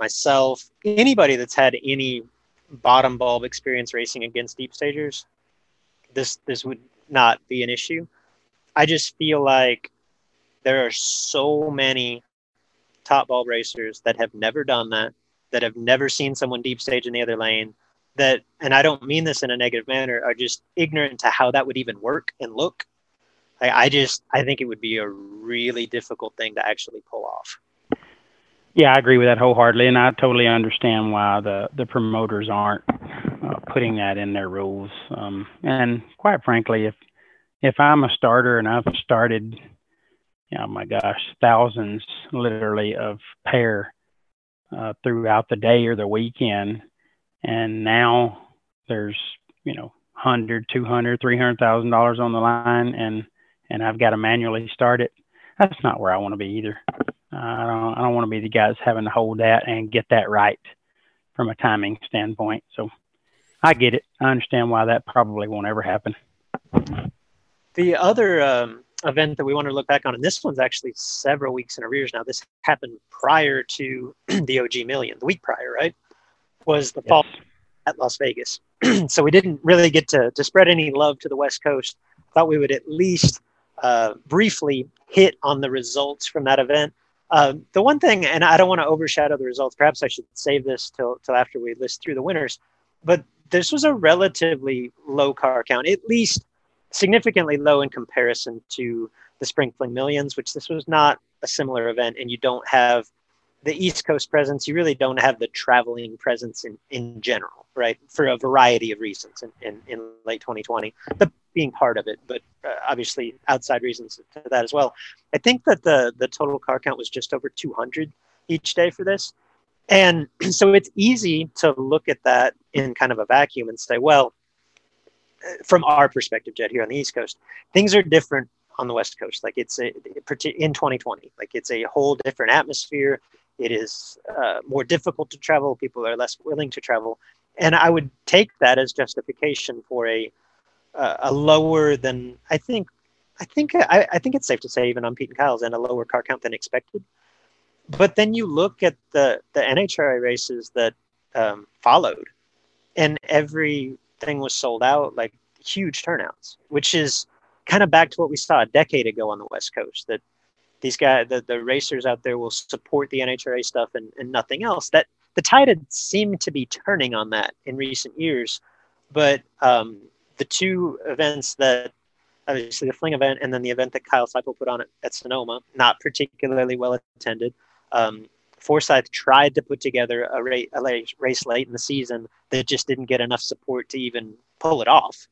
myself, anybody that's had any bottom bulb experience racing against deep stagers, this this would not be an issue. I just feel like there are so many top bulb racers that have never done that, that have never seen someone deep stage in the other lane, that, and I don't mean this in a negative manner, are just ignorant to how that would even work and look. I, I just, I think it would be a really difficult thing to actually pull off. Yeah, I agree with that wholeheartedly, and I totally understand why the the promoters aren't uh, putting that in their rules. Um, and quite frankly, if if I'm a starter and I've started, oh my gosh, thousands literally of pair uh, throughout the day or the weekend, and now there's you know hundred, two hundred, three hundred thousand dollars on the line, and and I've got to manually start it. That's not where I want to be either. I don't I don't want to be the guy that's having to hold that and get that right from a timing standpoint. So I get it. I understand why that probably won't ever happen. The other um, event that we want to look back on, and this one's actually several weeks in arrears now. This happened prior to [CLEARS THROAT] the OG Million, the week prior, right? Was the fall at Las Vegas. [CLEARS THROAT] so we didn't really get to, to spread any love to the West Coast. I Thought we would at least uh, briefly hit on the results from that event. Um, the one thing, and I don't want to overshadow the results. Perhaps I should save this till till after we list through the winners. But this was a relatively low car count, at least significantly low in comparison to the Spring Fling Millions, which this was not a similar event, and you don't have the East Coast presence. You really don't have the traveling presence in in general, right? For a variety of reasons in, in, in late 2020, the being part of it, but uh, obviously outside reasons to that as well. I think that the the total car count was just over 200 each day for this. And [CLEARS THROAT] so it's easy to look at that in kind of a vacuum and say, well, uh, from our perspective, Jed, here on the East Coast, things are different on the West Coast. Like it's a, in 2020, like it's a whole different atmosphere. It is uh, more difficult to travel. People are less willing to travel. And I would take that as justification for a uh, a lower than I think. I think I, I think it's safe to say even on Pete and Kyle's and a lower car count than expected. But then you look at the the NHRA races that um, followed, and everything was sold out, like huge turnouts, which is kind of back to what we saw a decade ago on the West Coast. That these guys, the, the racers out there, will support the NHRA stuff and, and nothing else. That the tide had seemed to be turning on that in recent years, but um, the two events that obviously the fling event and then the event that Kyle Seipel put on at, at Sonoma, not particularly well attended. Um, Forsyth tried to put together a, ra- a race late in the season that just didn't get enough support to even pull it off.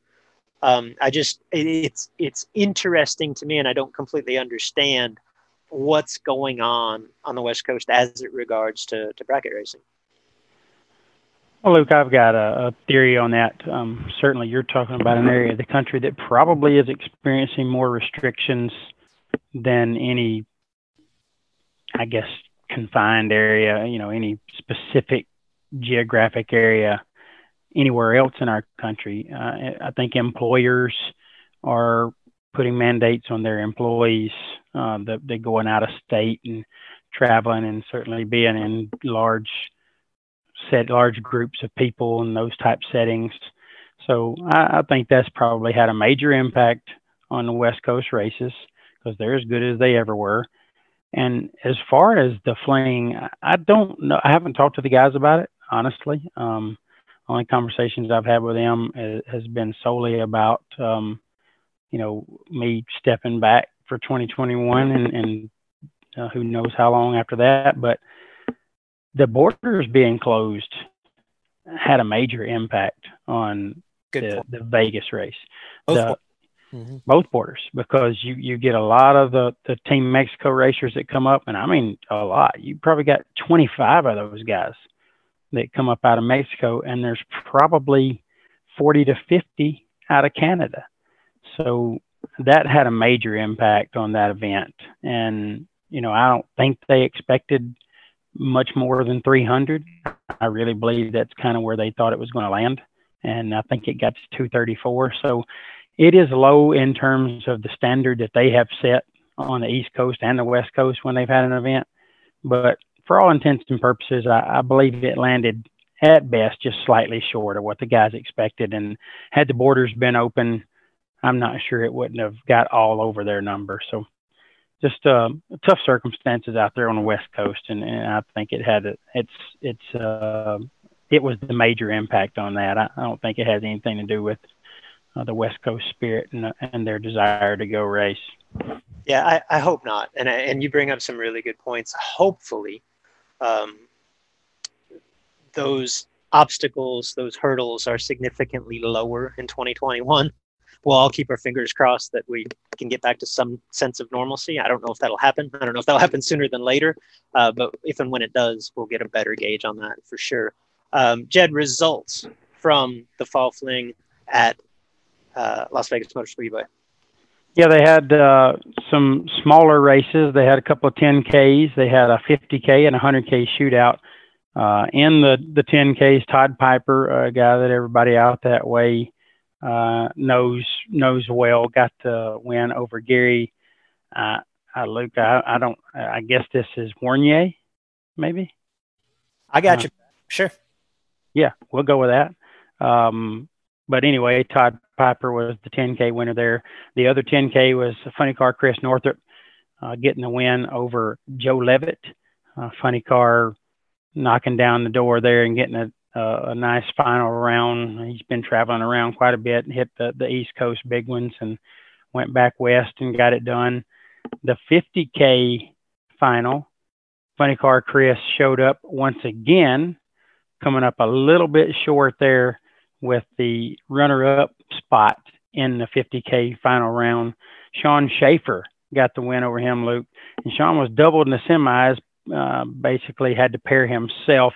Um, I just it, it's it's interesting to me, and I don't completely understand what's going on on the West Coast as it regards to, to bracket racing. Well, Luke, I've got a, a theory on that. Um, certainly, you're talking about an area of the country that probably is experiencing more restrictions than any, I guess, confined area, you know, any specific geographic area anywhere else in our country. Uh, I think employers are putting mandates on their employees uh, that they're going out of state and traveling and certainly being in large set large groups of people in those type settings. So I, I think that's probably had a major impact on the West Coast races because they're as good as they ever were. And as far as the fling, I don't know. I haven't talked to the guys about it, honestly. Um, only conversations I've had with them has, has been solely about, um, you know, me stepping back for 2021 and, and uh, who knows how long after that. But the borders being closed had a major impact on Good the, the Vegas race. Both the. Mhm. both borders because you you get a lot of the the team Mexico racers that come up and I mean a lot you probably got 25 of those guys that come up out of Mexico and there's probably 40 to 50 out of Canada so that had a major impact on that event and you know I don't think they expected much more than 300 I really believe that's kind of where they thought it was going to land and I think it got to 234 so it is low in terms of the standard that they have set on the East Coast and the West Coast when they've had an event. But for all intents and purposes, I, I believe it landed at best just slightly short of what the guys expected. And had the borders been open, I'm not sure it wouldn't have got all over their number. So just uh, tough circumstances out there on the West Coast, and, and I think it had a, it's it's uh, it was the major impact on that. I, I don't think it has anything to do with uh, the West Coast spirit and, and their desire to go race. Yeah, I, I hope not. And and you bring up some really good points. Hopefully, um, those obstacles, those hurdles, are significantly lower in 2021. We'll all keep our fingers crossed that we can get back to some sense of normalcy. I don't know if that'll happen. I don't know if that'll happen sooner than later. Uh, but if and when it does, we'll get a better gauge on that for sure. Um, Jed, results from the fall fling at uh, Las Vegas Motor Speedway. Yeah, they had uh, some smaller races. They had a couple of 10Ks. They had a 50K and a 100K shootout. Uh, in the the 10Ks, Todd Piper, a guy that everybody out that way uh, knows knows well, got the win over Gary. Uh, uh, Luke, I, I don't. I guess this is Warnier, maybe. I got Uh, you. Sure. Yeah, we'll go with that. Um, but anyway, Todd Piper was the 10K winner there. The other 10K was Funny Car Chris Northrup uh, getting the win over Joe Levitt. Uh, funny Car knocking down the door there and getting a, a, a nice final round. He's been traveling around quite a bit and hit the, the East Coast big ones and went back west and got it done. The 50K final, Funny Car Chris showed up once again, coming up a little bit short there with the runner up spot in the 50K final round. Sean Schaefer got the win over him, Luke. And Sean was doubled in the semis, uh, basically had to pair himself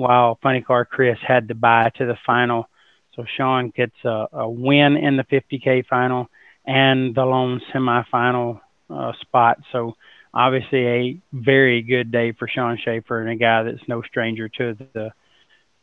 while Funny Car Chris had to buy to the final. So Sean gets a, a win in the 50K final and the lone semifinal uh, spot. So obviously a very good day for Sean Schaefer and a guy that's no stranger to the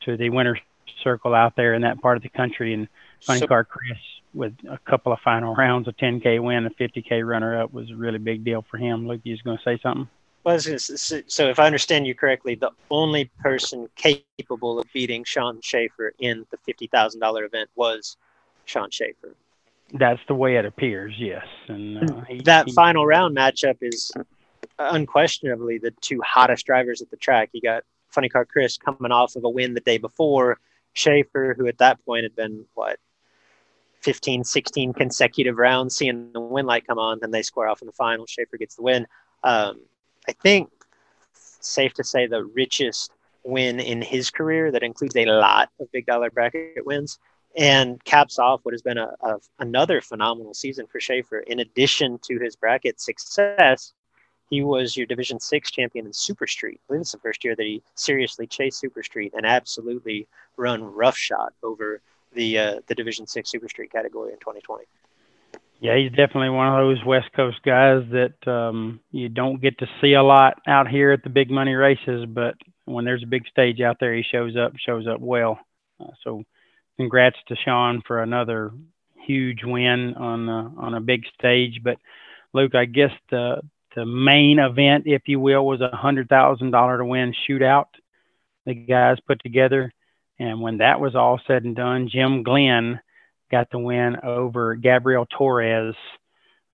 to the winner's circle out there in that part of the country. And Funny So- Car Chris with a couple of final rounds, a 10K win, a 50K runner up was a really big deal for him. Luke, you was going to say something? Well, I was gonna s- so, so if I understand you correctly, the only person capable of beating Sean Schaefer in the fifty thousand dollar event was Sean Schaefer. That's the way it appears, yes. And uh, he, That he- final round matchup is unquestionably the two hottest drivers at the track. You got Funny Car Chris coming off of a win the day before, Schaefer, who at that point had been what 15, 16 consecutive rounds, seeing the win light come on, then they square off in the final. Schaefer gets the win. Um, I think safe to say the richest win in his career that includes a lot of big dollar bracket wins and caps off what has been a, a another phenomenal season for Schaefer. In addition to his bracket success, he was your Division Six champion in Super Street. I believe it's the first year that he seriously chased Super Street and absolutely run roughshod over the uh, the Division Six Super Street category in 2020. Yeah, he's definitely one of those West Coast guys that um, you don't get to see a lot out here at the big money races, but when there's a big stage out there, he shows up, shows up well. Uh, so, congrats to Sean for another huge win on uh, on a big stage. But Luke, I guess the the main event, if you will, was a hundred thousand dollar to win shootout. The guys put together, and when that was all said and done, Jim Glenn got the win over Gabriel Torres.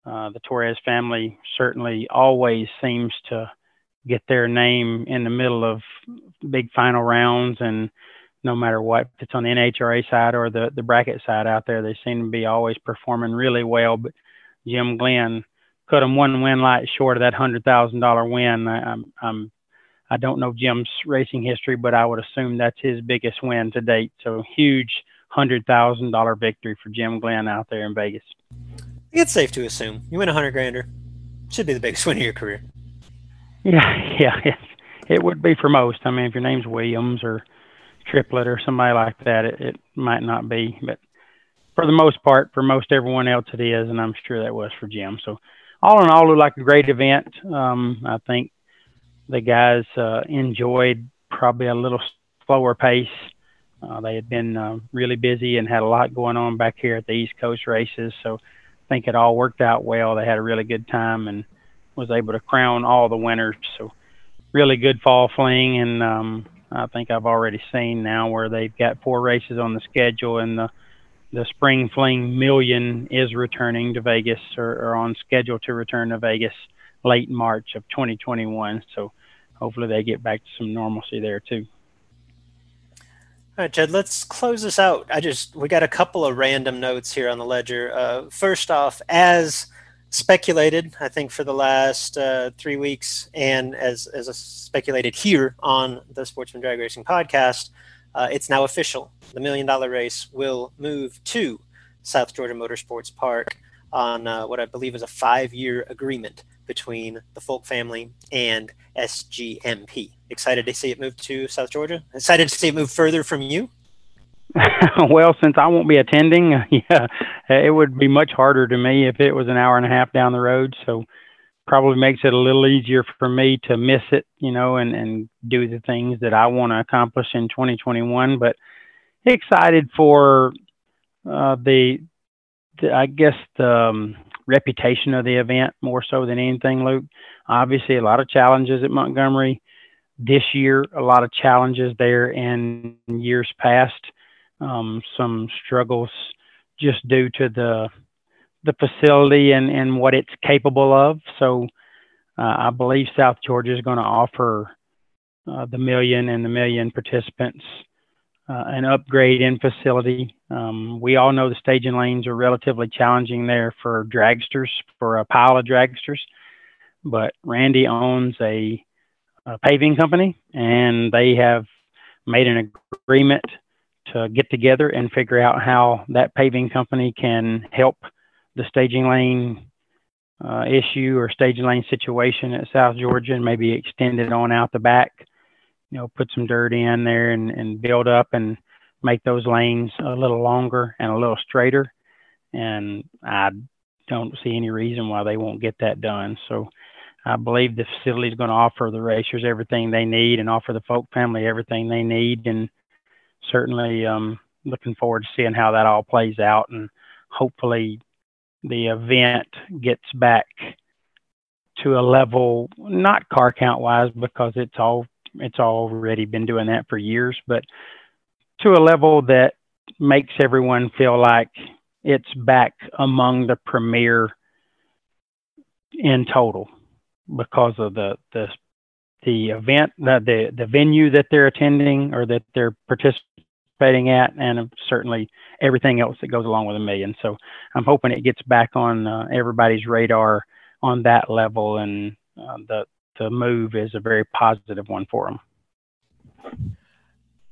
Uh, the Torres family certainly always seems to get their name in the middle of big final rounds, and no matter what, if it's on the NHRA side or the, the bracket side out there, they seem to be always performing really well. But Jim Glenn cut him one win light short of that hundred thousand dollar win. I, I'm, I'm I don't know Jim's racing history, but I would assume that's his biggest win to date. So huge hundred thousand dollar victory for Jim Glenn out there in Vegas. It's safe to assume you win a hundred grander. Should be the biggest [LAUGHS] win of your career. Yeah, [LAUGHS] yeah, it, it would be for most. I mean, if your name's Williams or Triplet or somebody like that, it, it might not be, but for the most part, for most everyone else, it is, and I'm sure that was for Jim. So, all in all, it looked like a great event. Um, I think the guys uh, enjoyed probably a little slower pace. Uh, they had been uh, really busy and had a lot going on back here at the East Coast races, so I think it all worked out well. They had a really good time and was able to crown all the winners. So really good fall fling, and um, I think I've already seen now where they've got four races on the schedule, and the the spring fling million is returning to Vegas or, or on schedule to return to Vegas late March of 2021. So hopefully they get back to some normalcy there too. All right, Jed, let's close this out. I just we got a couple of random notes here on the ledger. Uh, first off, as speculated, I think for the last uh, three weeks, and as as speculated here on the Sportsman Drag Racing podcast, uh, it's now official. The Million Dollar Race will move to South Georgia Motorsports Park on uh, what I believe is a five-year agreement between the Folk family and SGMP. Excited to see it move to South Georgia. Excited to see it move further from you. [LAUGHS] well, since I won't be attending, [LAUGHS] yeah, it would be much harder to me if it was an hour and a half down the road. So probably makes it a little easier for me to miss it, you know, and, and do the things that I want to accomplish in 2021. But excited for uh, the, the, I guess, the um, reputation of the event more so than anything, Luke. Obviously, a lot of challenges at Montgomery this year, a lot of challenges there in years past, um, some struggles just due to the the facility and, and what it's capable of. So uh, I believe South Georgia is going to offer uh, the million and the million participants uh, an upgrade in facility. Um, we all know the staging lanes are relatively challenging there for dragsters, for a pile of dragsters. But Randy owns a, a paving company, and they have made an agreement to get together and figure out how that paving company can help the staging lane uh, issue or staging lane situation at South Georgia and maybe extend it on out the back. You know, put some dirt in there and, and build up and make those lanes a little longer and a little straighter. And I don't see any reason why they won't get that done. So I believe the facility is going to offer the racers everything they need and offer the folk family everything they need. And certainly um, looking forward to seeing how that all plays out and hopefully the event gets back to a level not car count wise because it's all it's already been doing that for years but to a level that makes everyone feel like it's back among the premier in total because of the the the event the the, the venue that they're attending or that they're participating at and certainly everything else that goes along with a million. So I'm hoping it gets back on uh, everybody's radar on that level, and uh, the the move is a very positive one for them.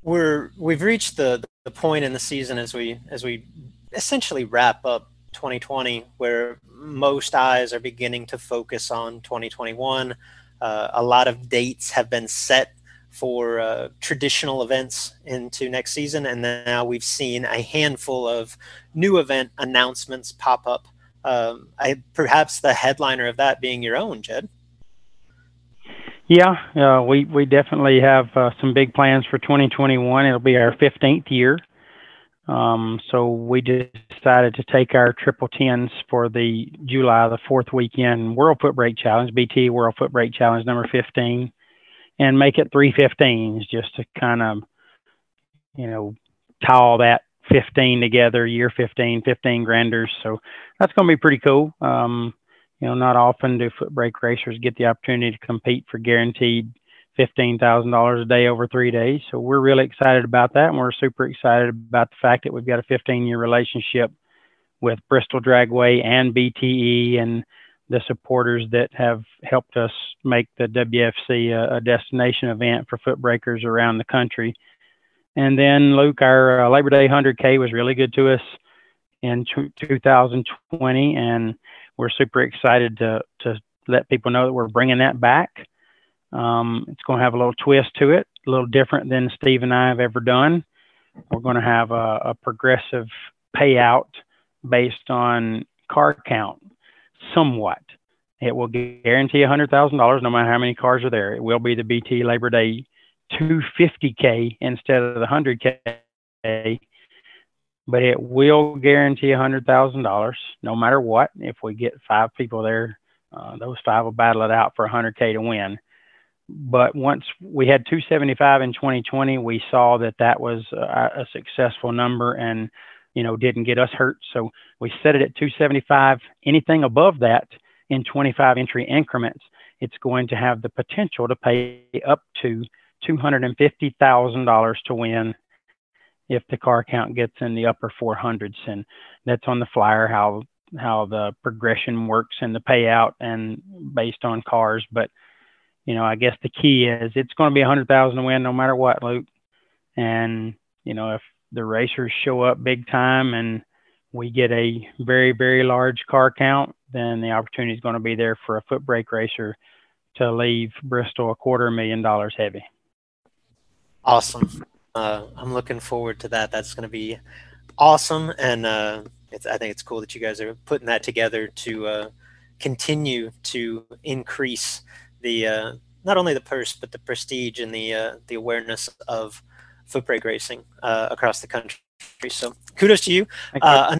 We're we've reached the the point in the season as we as we essentially wrap up 2020, where most eyes are beginning to focus on 2021. Uh, a lot of dates have been set for uh, traditional events into next season. And now we've seen a handful of new event announcements pop up. Um, I, perhaps the headliner of that being your own, Jed. Yeah, uh, we we definitely have uh, some big plans for 2021. It'll be our 15th year, um, so we decided to take our triple tens for the July the fourth weekend World Foot Brake Challenge, BT World Foot Brake Challenge number 15 and make it 315s just to kind of, you know, tie all that 15 together, year 15, 15 granders. So that's going to be pretty cool. Um, you know, not often do foot brake racers get the opportunity to compete for guaranteed $15,000 a day over three days. So we're really excited about that. And we're super excited about the fact that we've got a 15 year relationship with Bristol Dragway and BTE and the supporters that have helped us make the WFC a, a destination event for foot brakers around the country. And then Luke, our uh, Labor Day 100K was really good to us in t- 2020, and we're super excited to to let people know that we're bringing that back. Um, it's going to have a little twist to it, a little different than Steve and I have ever done. We're going to have a, a progressive payout based on car count somewhat. It will guarantee $100,000 no matter how many cars are there. It will be the BT Labor Day 250K instead of the 100K, but it will guarantee $100,000 no matter what. If we get five people there, uh, those five will battle it out for 100K to win. But once we had 275 in 2020, we saw that that was a, a successful number and you know, didn't get us hurt. So we set it at 275. Anything above that in 25 entry increments, it's going to have the potential to pay up to $250,000 to win if the car count gets in the upper 400s. And that's on the flyer how how the progression works and the payout and based on cars. But you know, I guess the key is it's going to be 100,000 to win no matter what, Luke. And you know, if the racers show up big time and we get a very, very large car count, then the opportunity is going to be there for a foot brake racer to leave Bristol a quarter million dollars heavy. Awesome. Uh, I'm looking forward to that. That's going to be awesome. And uh, I think it's cool that you guys are putting that together to uh, continue to increase the uh, not only the purse but the prestige and the uh, the awareness of foot brake racing uh, across the country. So kudos to you. Uh,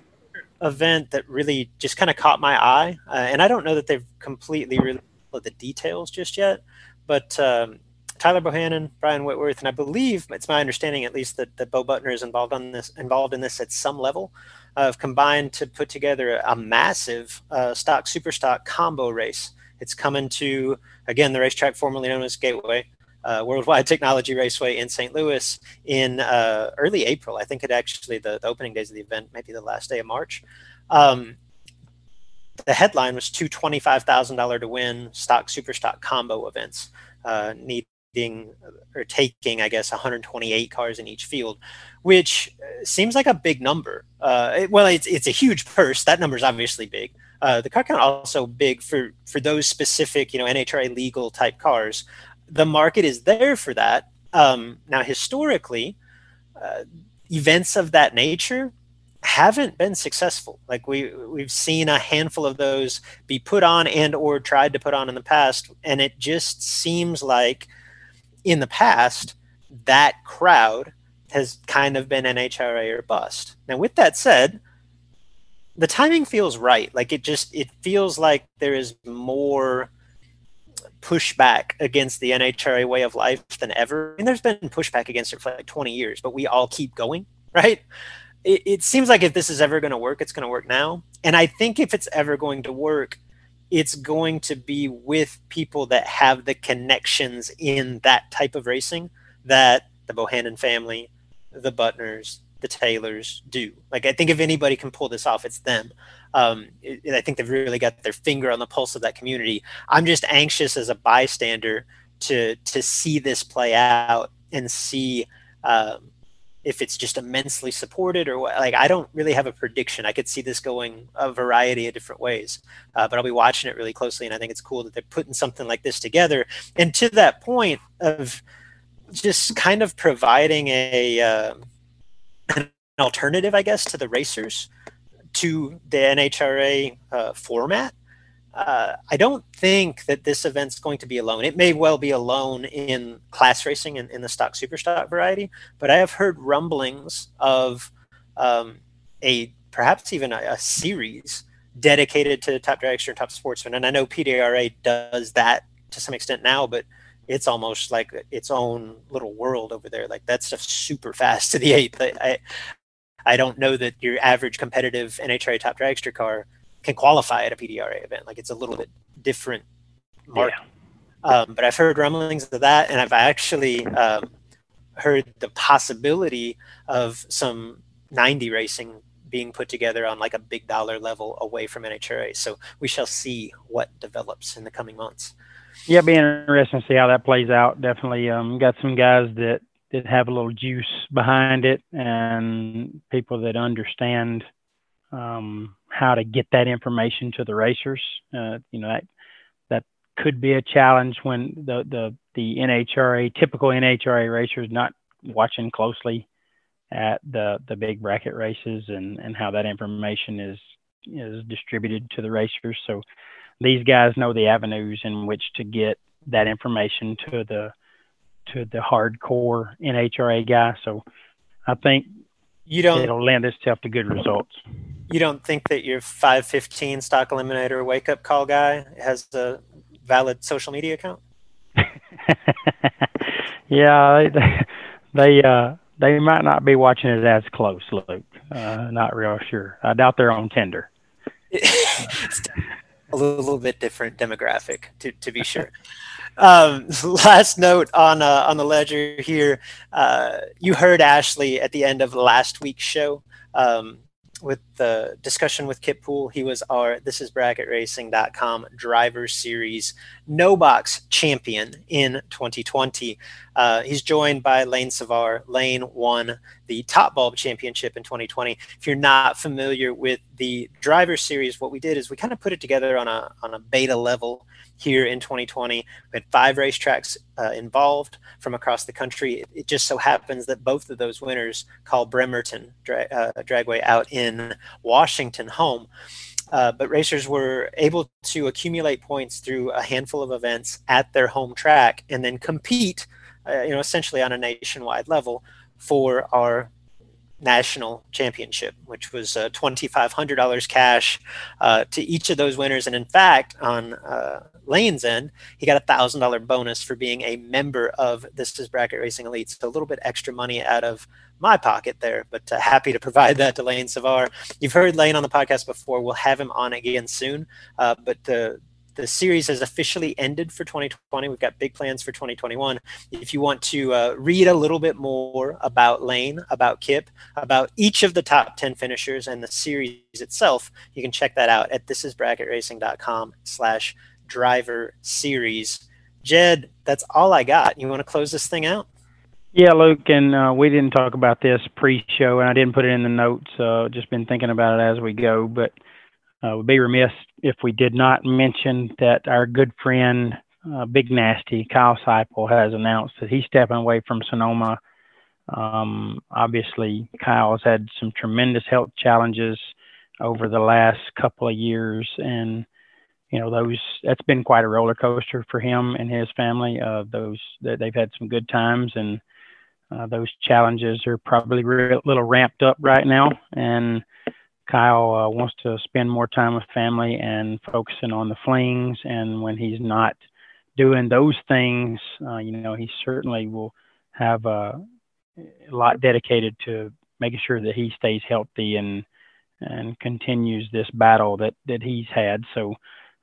event that really just kind of caught my eye, uh, and I don't know that they've completely revealed the details just yet, but um, Tyler Bohannon, Brian Whitworth, and I believe it's my understanding at least that, that Bo Butner is involved on this involved in this at some level, uh, have combined to put together a massive uh, stock super stock combo race. It's coming to again the racetrack formerly known as Gateway. Uh, Worldwide [LAUGHS] Technology Raceway in St. Louis in uh, early April. I think it actually the, the, opening days of the event, maybe the last day of March. Um, the headline was two $25,000 to win stock super stock combo events, uh, needing or taking, I guess, 128 cars in each field, which seems like a big number. Uh, well, it's, it's a huge purse. That number is obviously big. Uh, the car count also big for for those specific, you know, NHRA legal type cars the market is there for that. Um, now, historically, uh, events of that nature haven't been successful. Like we we've seen a handful of those be put on and or tried to put on in the past, and it just seems like in the past that crowd has kind of been NHRA or bust. Now, with that said, the timing feels right. Like it just it feels like there is more pushback against the NHRA way of life than ever. Mean, there's been pushback against it for like 20 years, but we all keep going, [LAUGHS] right? It, it seems like if this is ever going to work, it's going to work now. And I think if it's ever going to work, it's going to be with people that have the connections in that type of racing that the Bohannon family, the Butners, the Taylors do. Like, I think if anybody can pull this off, it's them um, it, I think they've really got their finger on the pulse of that community. I'm just anxious as a bystander to to see this play out and see um, if it's just immensely supported or what. Like I don't really have a prediction. I could see this going a variety of different ways, uh, but I'll be watching it really closely, and I think it's cool that they're putting something like this together. And to that point of just kind of providing a uh, an alternative, I guess, to the racers to the NHRA uh, format. Uh, I don't think that this event's going to be alone. It may well be alone in class racing and in the stock super stock variety, but I have heard rumblings of um, a perhaps even a, a, series dedicated to top dragster and top sportsman. And I know PDRA does that to some extent now, but it's almost like its own little world over there. Like that stuff's super fast to the eighth. I, I don't know that your average competitive NHRA top dragster car can qualify at a PDRA event. Like it's a little bit different market. Yeah. Um, but I've heard rumblings of that, and I've actually um, heard the possibility of some 90 racing being put together on like a big dollar level away from NHRA. So we shall see what develops in the coming months. Yeah, be interesting to see how that plays out. Definitely, um, got some guys that that have a little juice behind it and people that understand um, how to get that information to the racers. Uh, you know that that could be a challenge when the the the NHRA typical NHRA racers not watching closely at the the big bracket races and and how that information is is distributed to the racers. So these guys know the avenues in which to get that information to the to the hardcore NHRA guy. So I think you don't it'll lend itself to good results. You don't think that your 515 stock eliminator wake up call guy has a valid social media account? [LAUGHS] yeah, they they, uh, they might not be watching it as close, Luke. Uh, not real sure. I doubt they're on Tinder. [LAUGHS] a little bit different demographic, to to be sure. [LAUGHS] Um, [LAUGHS] last note on uh, on the ledger here. Uh, you heard Ashley at the end of last week's show um, with the discussion with Kip Pool. He was our this is bracketracing.com driver series no box champion in 2020. Uh, he's joined by Lane Savar. Lane won the Top Bulb Championship in 2020. If you're not familiar with the driver series, what we did is we kind of put it together on a on a beta level here in 2020. We had five racetracks uh, involved from across the country. It, it, just so happens that both of those winners call Bremerton dra- uh, Dragway out in Washington home. Uh, but racers were able to accumulate points through a handful of events at their home track and then compete, uh, you know, essentially on a nationwide level for our national championship, which was uh, $2,500 cash uh, to each of those winners. And in fact, on uh, Lane's end, he got a $1,000 bonus for being a member of This is Bracket Racing Elite. So a little bit extra money out of my pocket there, but uh, happy to provide that to Lane Savar. You've heard Lane on the podcast before. We'll have him on again soon. Uh, but the the series has officially ended for 2020. We've got big plans for 2021. If you want to uh, read a little bit more about Lane, about Kip, about each of the top 10 finishers and the series itself, you can check that out at thisisbracketracing.com slash driver series. Jed, that's all I got. You want to close this thing out? Yeah, Luke, and uh, we didn't talk about this pre-show, and I didn't put it in the notes. Uh, just been thinking about it as we go, but uh, would be remiss if we did not mention that our good friend, uh, Big Nasty, Kyle Seipel, has announced that he's stepping away from Sonoma. Um, obviously, Kyle has had some tremendous health challenges over the last couple of years, and you know those that's been quite a roller coaster for him and his family. Uh, those that they've had some good times, and uh, those challenges are probably a little ramped up right now, and Kyle uh, wants to spend more time with family and focusing on the flings. And when he's not doing those things, uh, you know, he certainly will have uh, a lot dedicated to making sure that he stays healthy and and continues this battle that that he's had. So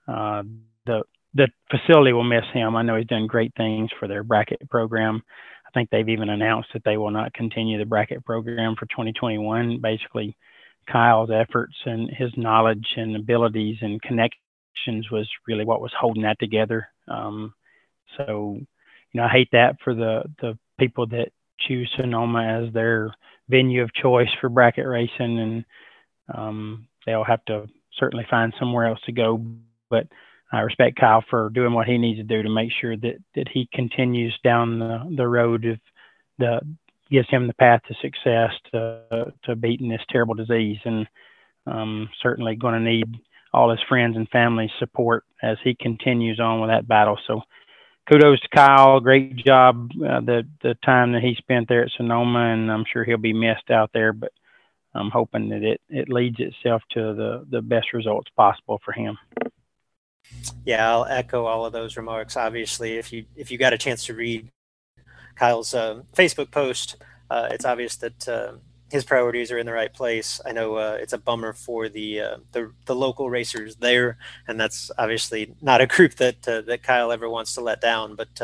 uh, the the facility will miss him. I know he's done great things for their bracket program. I think they've even announced that they will not continue the bracket program for 2021. Basically, Kyle's efforts and his knowledge and abilities and connections was really what was holding that together. Um, so, you know, I hate that for the the people that choose Sonoma as their venue of choice for bracket racing, and um, they'll have to certainly find somewhere else to go. But I respect Kyle for doing what he needs to do to make sure that that he continues down the the road of the gives him the path to success to to beating this terrible disease, and um, certainly going to need all his friends and family support as he continues on with that battle. So, kudos to Kyle. Great job uh, the the time that he spent there at Sonoma, and I'm sure he'll be missed out there. But I'm hoping that it it leads itself to the the best results possible for him. Yeah, I'll echo all of those remarks. Obviously, if you if you got a chance to read Kyle's uh, Facebook post, uh, it's obvious that uh, his priorities are in the right place. I know uh, it's a bummer for the, uh, the, the local racers there, and that's obviously not a group that uh, that Kyle ever wants to let down. But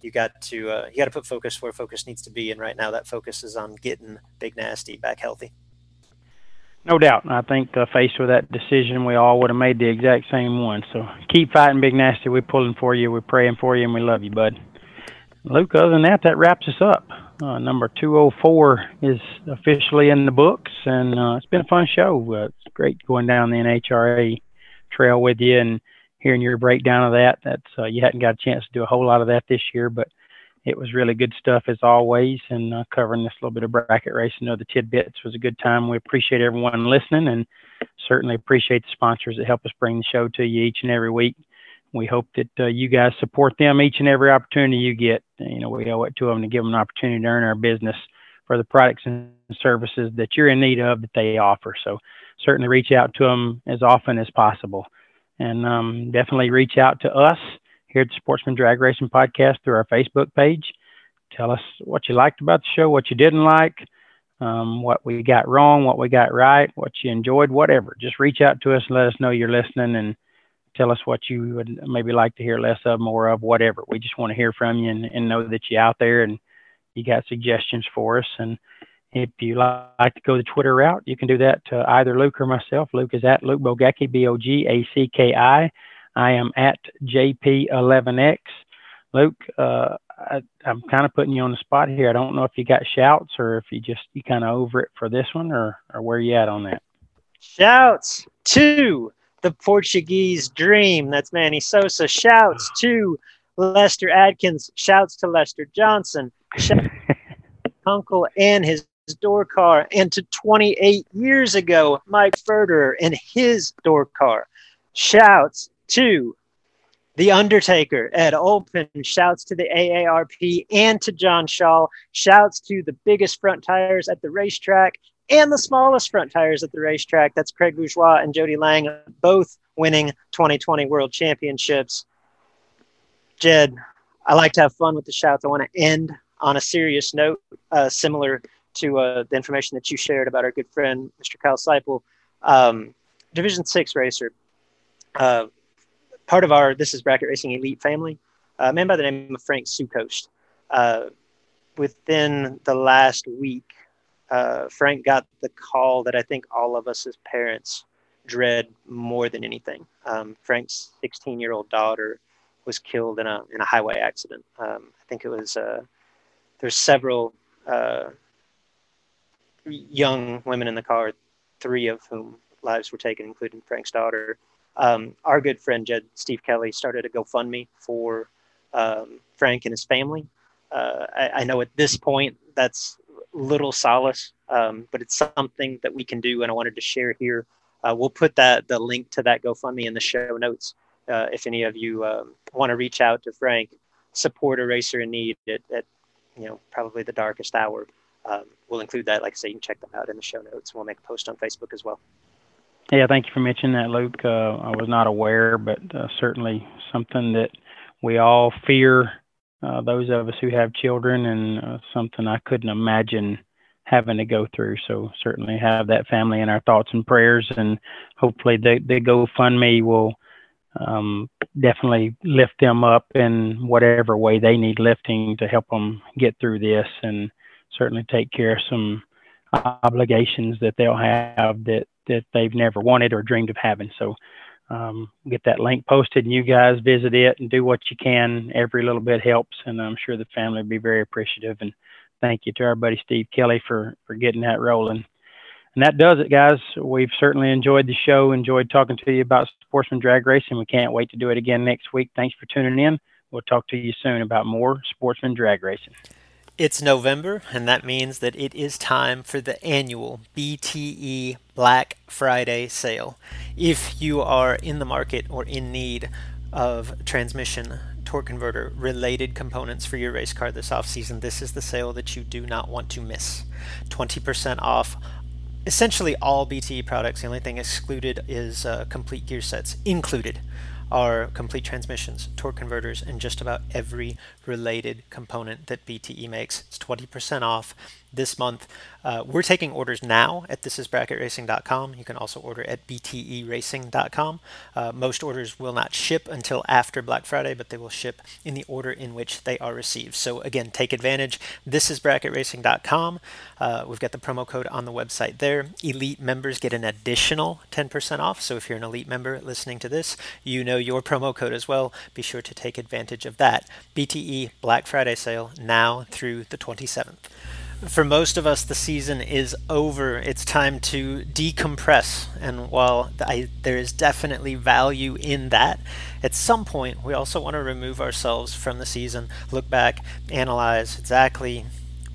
you got to you got to put focus where focus needs to be, and right now that focus is on getting Big Nasty back healthy. No doubt. I think uh, faced with that decision, we all would have made the exact same one. So keep fighting, Big Nasty. We're pulling for you. We're praying for you, and we love you, bud. Luke, other than that, that wraps us up. Uh, number 204 is officially in the books, and uh, it's been a fun show. Uh, it's great going down the NHRA trail with you and hearing your breakdown of that. That's uh, you hadn't got a chance to do a whole lot of that this year, but it was really good stuff as always. And uh, covering this little bit of bracket racing, of the tidbits was a good time. We appreciate everyone listening, and certainly appreciate the sponsors that help us bring the show to you each and every week we hope that uh, you guys support them each and every opportunity you get. You know, we owe it to them to give them an opportunity to earn our business for the products and services that you're in need of that they offer. So certainly reach out to them as often as possible. And um, definitely reach out to us here at the Sportsman Drag Racing Podcast through our Facebook page. Tell us what you liked about the show, what you didn't like, um, what we got wrong, what we got right, what you enjoyed, whatever. Just reach out to us and let us know you're listening and tell us what you would maybe like to hear less of, more of, whatever. We just want to hear from you and, and know that you're out there and you got suggestions for us. And if you like to go the Twitter route, you can do that to either Luke or myself. Luke is at Luke Bogacki, B O G A C K I. I am at JP11X. Luke, uh, I, am kind of putting you on the spot here. I don't know if you got shouts or if you just you kind of over it for this one, or or where you at on that. Shouts to the Portuguese dream. That's Manny Souza. Shouts to Lester Adkins. Shouts to Lester Johnson. Shouts Uncle and his door car, and to 28 years ago, Mike Ferderer and his door car. Shouts to the Undertaker, Ed Olpin. Shouts to the AARP and to John Shaw. Shouts to the biggest front tires at the racetrack and the smallest front tires at the racetrack. That's Craig Bourgeois and Jody Lang, both winning 2020 World Championships. Jed, I like to have fun with the shouts. I want to end on a serious note, uh, similar to uh, the information that you shared about our good friend, Mr. Kyle Seipel, um, Division Six racer. Uh, part of our This is Bracket Racing Elite family, a man by the name of Frank Sukost. Uh, within the last week, uh, Frank got the call that I think all of us as parents dread more than anything. Um, Frank's 16 year old daughter was killed in a, in a highway accident. Um, I think it was, uh, there's several uh, young women in the car, three of whom lives were taken, including Frank's daughter. Um, our good friend Jed Steve Kelly started a GoFundMe for um, Frank and his family. Uh, I, I, know at this point that's little solace, um, but it's something that we can do, and I wanted to share here. Uh, we'll put that the link to that GoFundMe in the show notes uh, if any of you um, want to reach out to Frank, support a racer in need at, at you know probably the darkest hour. Um, we'll include that. Like I say, you can check that out in the show notes. We'll make a post on Facebook as well. Yeah, thank you for mentioning that, Luke. Uh, I was not aware, but uh, certainly something that we all fear. Uh, those of us who have children, and uh, something I couldn't imagine having to go through. So certainly have that family in our thoughts and prayers, and hopefully the the GoFundMe will um, definitely lift them up in whatever way they need lifting to help them get through this, and certainly take care of some obligations that they'll have that that they've never wanted or dreamed of having. So um, get that link posted and you guys visit it and do what you can. Every little bit helps, and I'm sure the family will be very appreciative. And thank you to our buddy Steve Kelly for for getting that rolling. And that does it, guys. We've certainly enjoyed the show, enjoyed talking to you about sportsman drag racing. We can't wait to do it again next week. Thanks for tuning in. We'll talk to you soon about more sportsman drag racing. It's November, and that means that it is time for the annual BTE Black Friday sale. If you are in the market or in need of transmission, torque converter related components for your race car this off season, this is the sale that you do not want to miss. 20% off essentially all BTE products. The only thing excluded is uh, complete gear sets. Included are complete transmissions, torque converters, and just about every related component that BTE makes. It's 20% off this month. Uh, we're taking orders now at thisisbracketracing.com. You can also order at bteracing.com. Uh, most orders will not ship until after Black Friday, but they will ship in the order in which they are received. So again, take advantage. Thisisbracketracing.com. Uh, we've got the promo code on the website there. Elite members get an additional 10% off. So if you're an elite member listening to this, you know your promo code as well. Be sure to take advantage of that. BTE Black Friday sale now through the 27th for most of us, the season is over. It's time to decompress. And while I, there is definitely value in that, at some point, we also want to remove ourselves from the season, look back, analyze exactly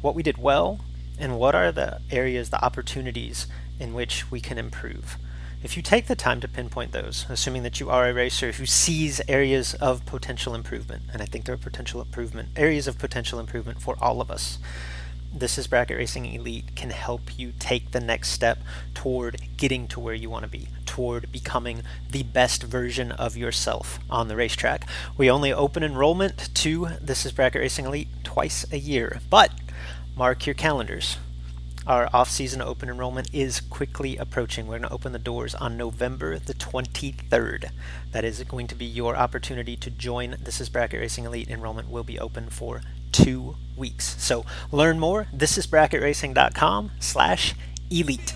what we did well, and what are the areas, the opportunities in which we can improve. If you take the time to pinpoint those, assuming that you are a racer who sees areas of potential improvement, and I think there are potential improvement areas of potential improvement for all of us, this is Bracket Racing Elite can help you take the next step toward getting to where you want to be, toward becoming the best version of yourself on the racetrack. We only open enrollment to This is Bracket Racing Elite twice a year, but mark your calendars. Our off-season open enrollment is quickly approaching. We're going to open the doors on November the 23rd. That is going to be your opportunity to join This is Bracket Racing Elite. Enrollment will be open for two weeks. So learn more. This is bracketracing.com slash elite.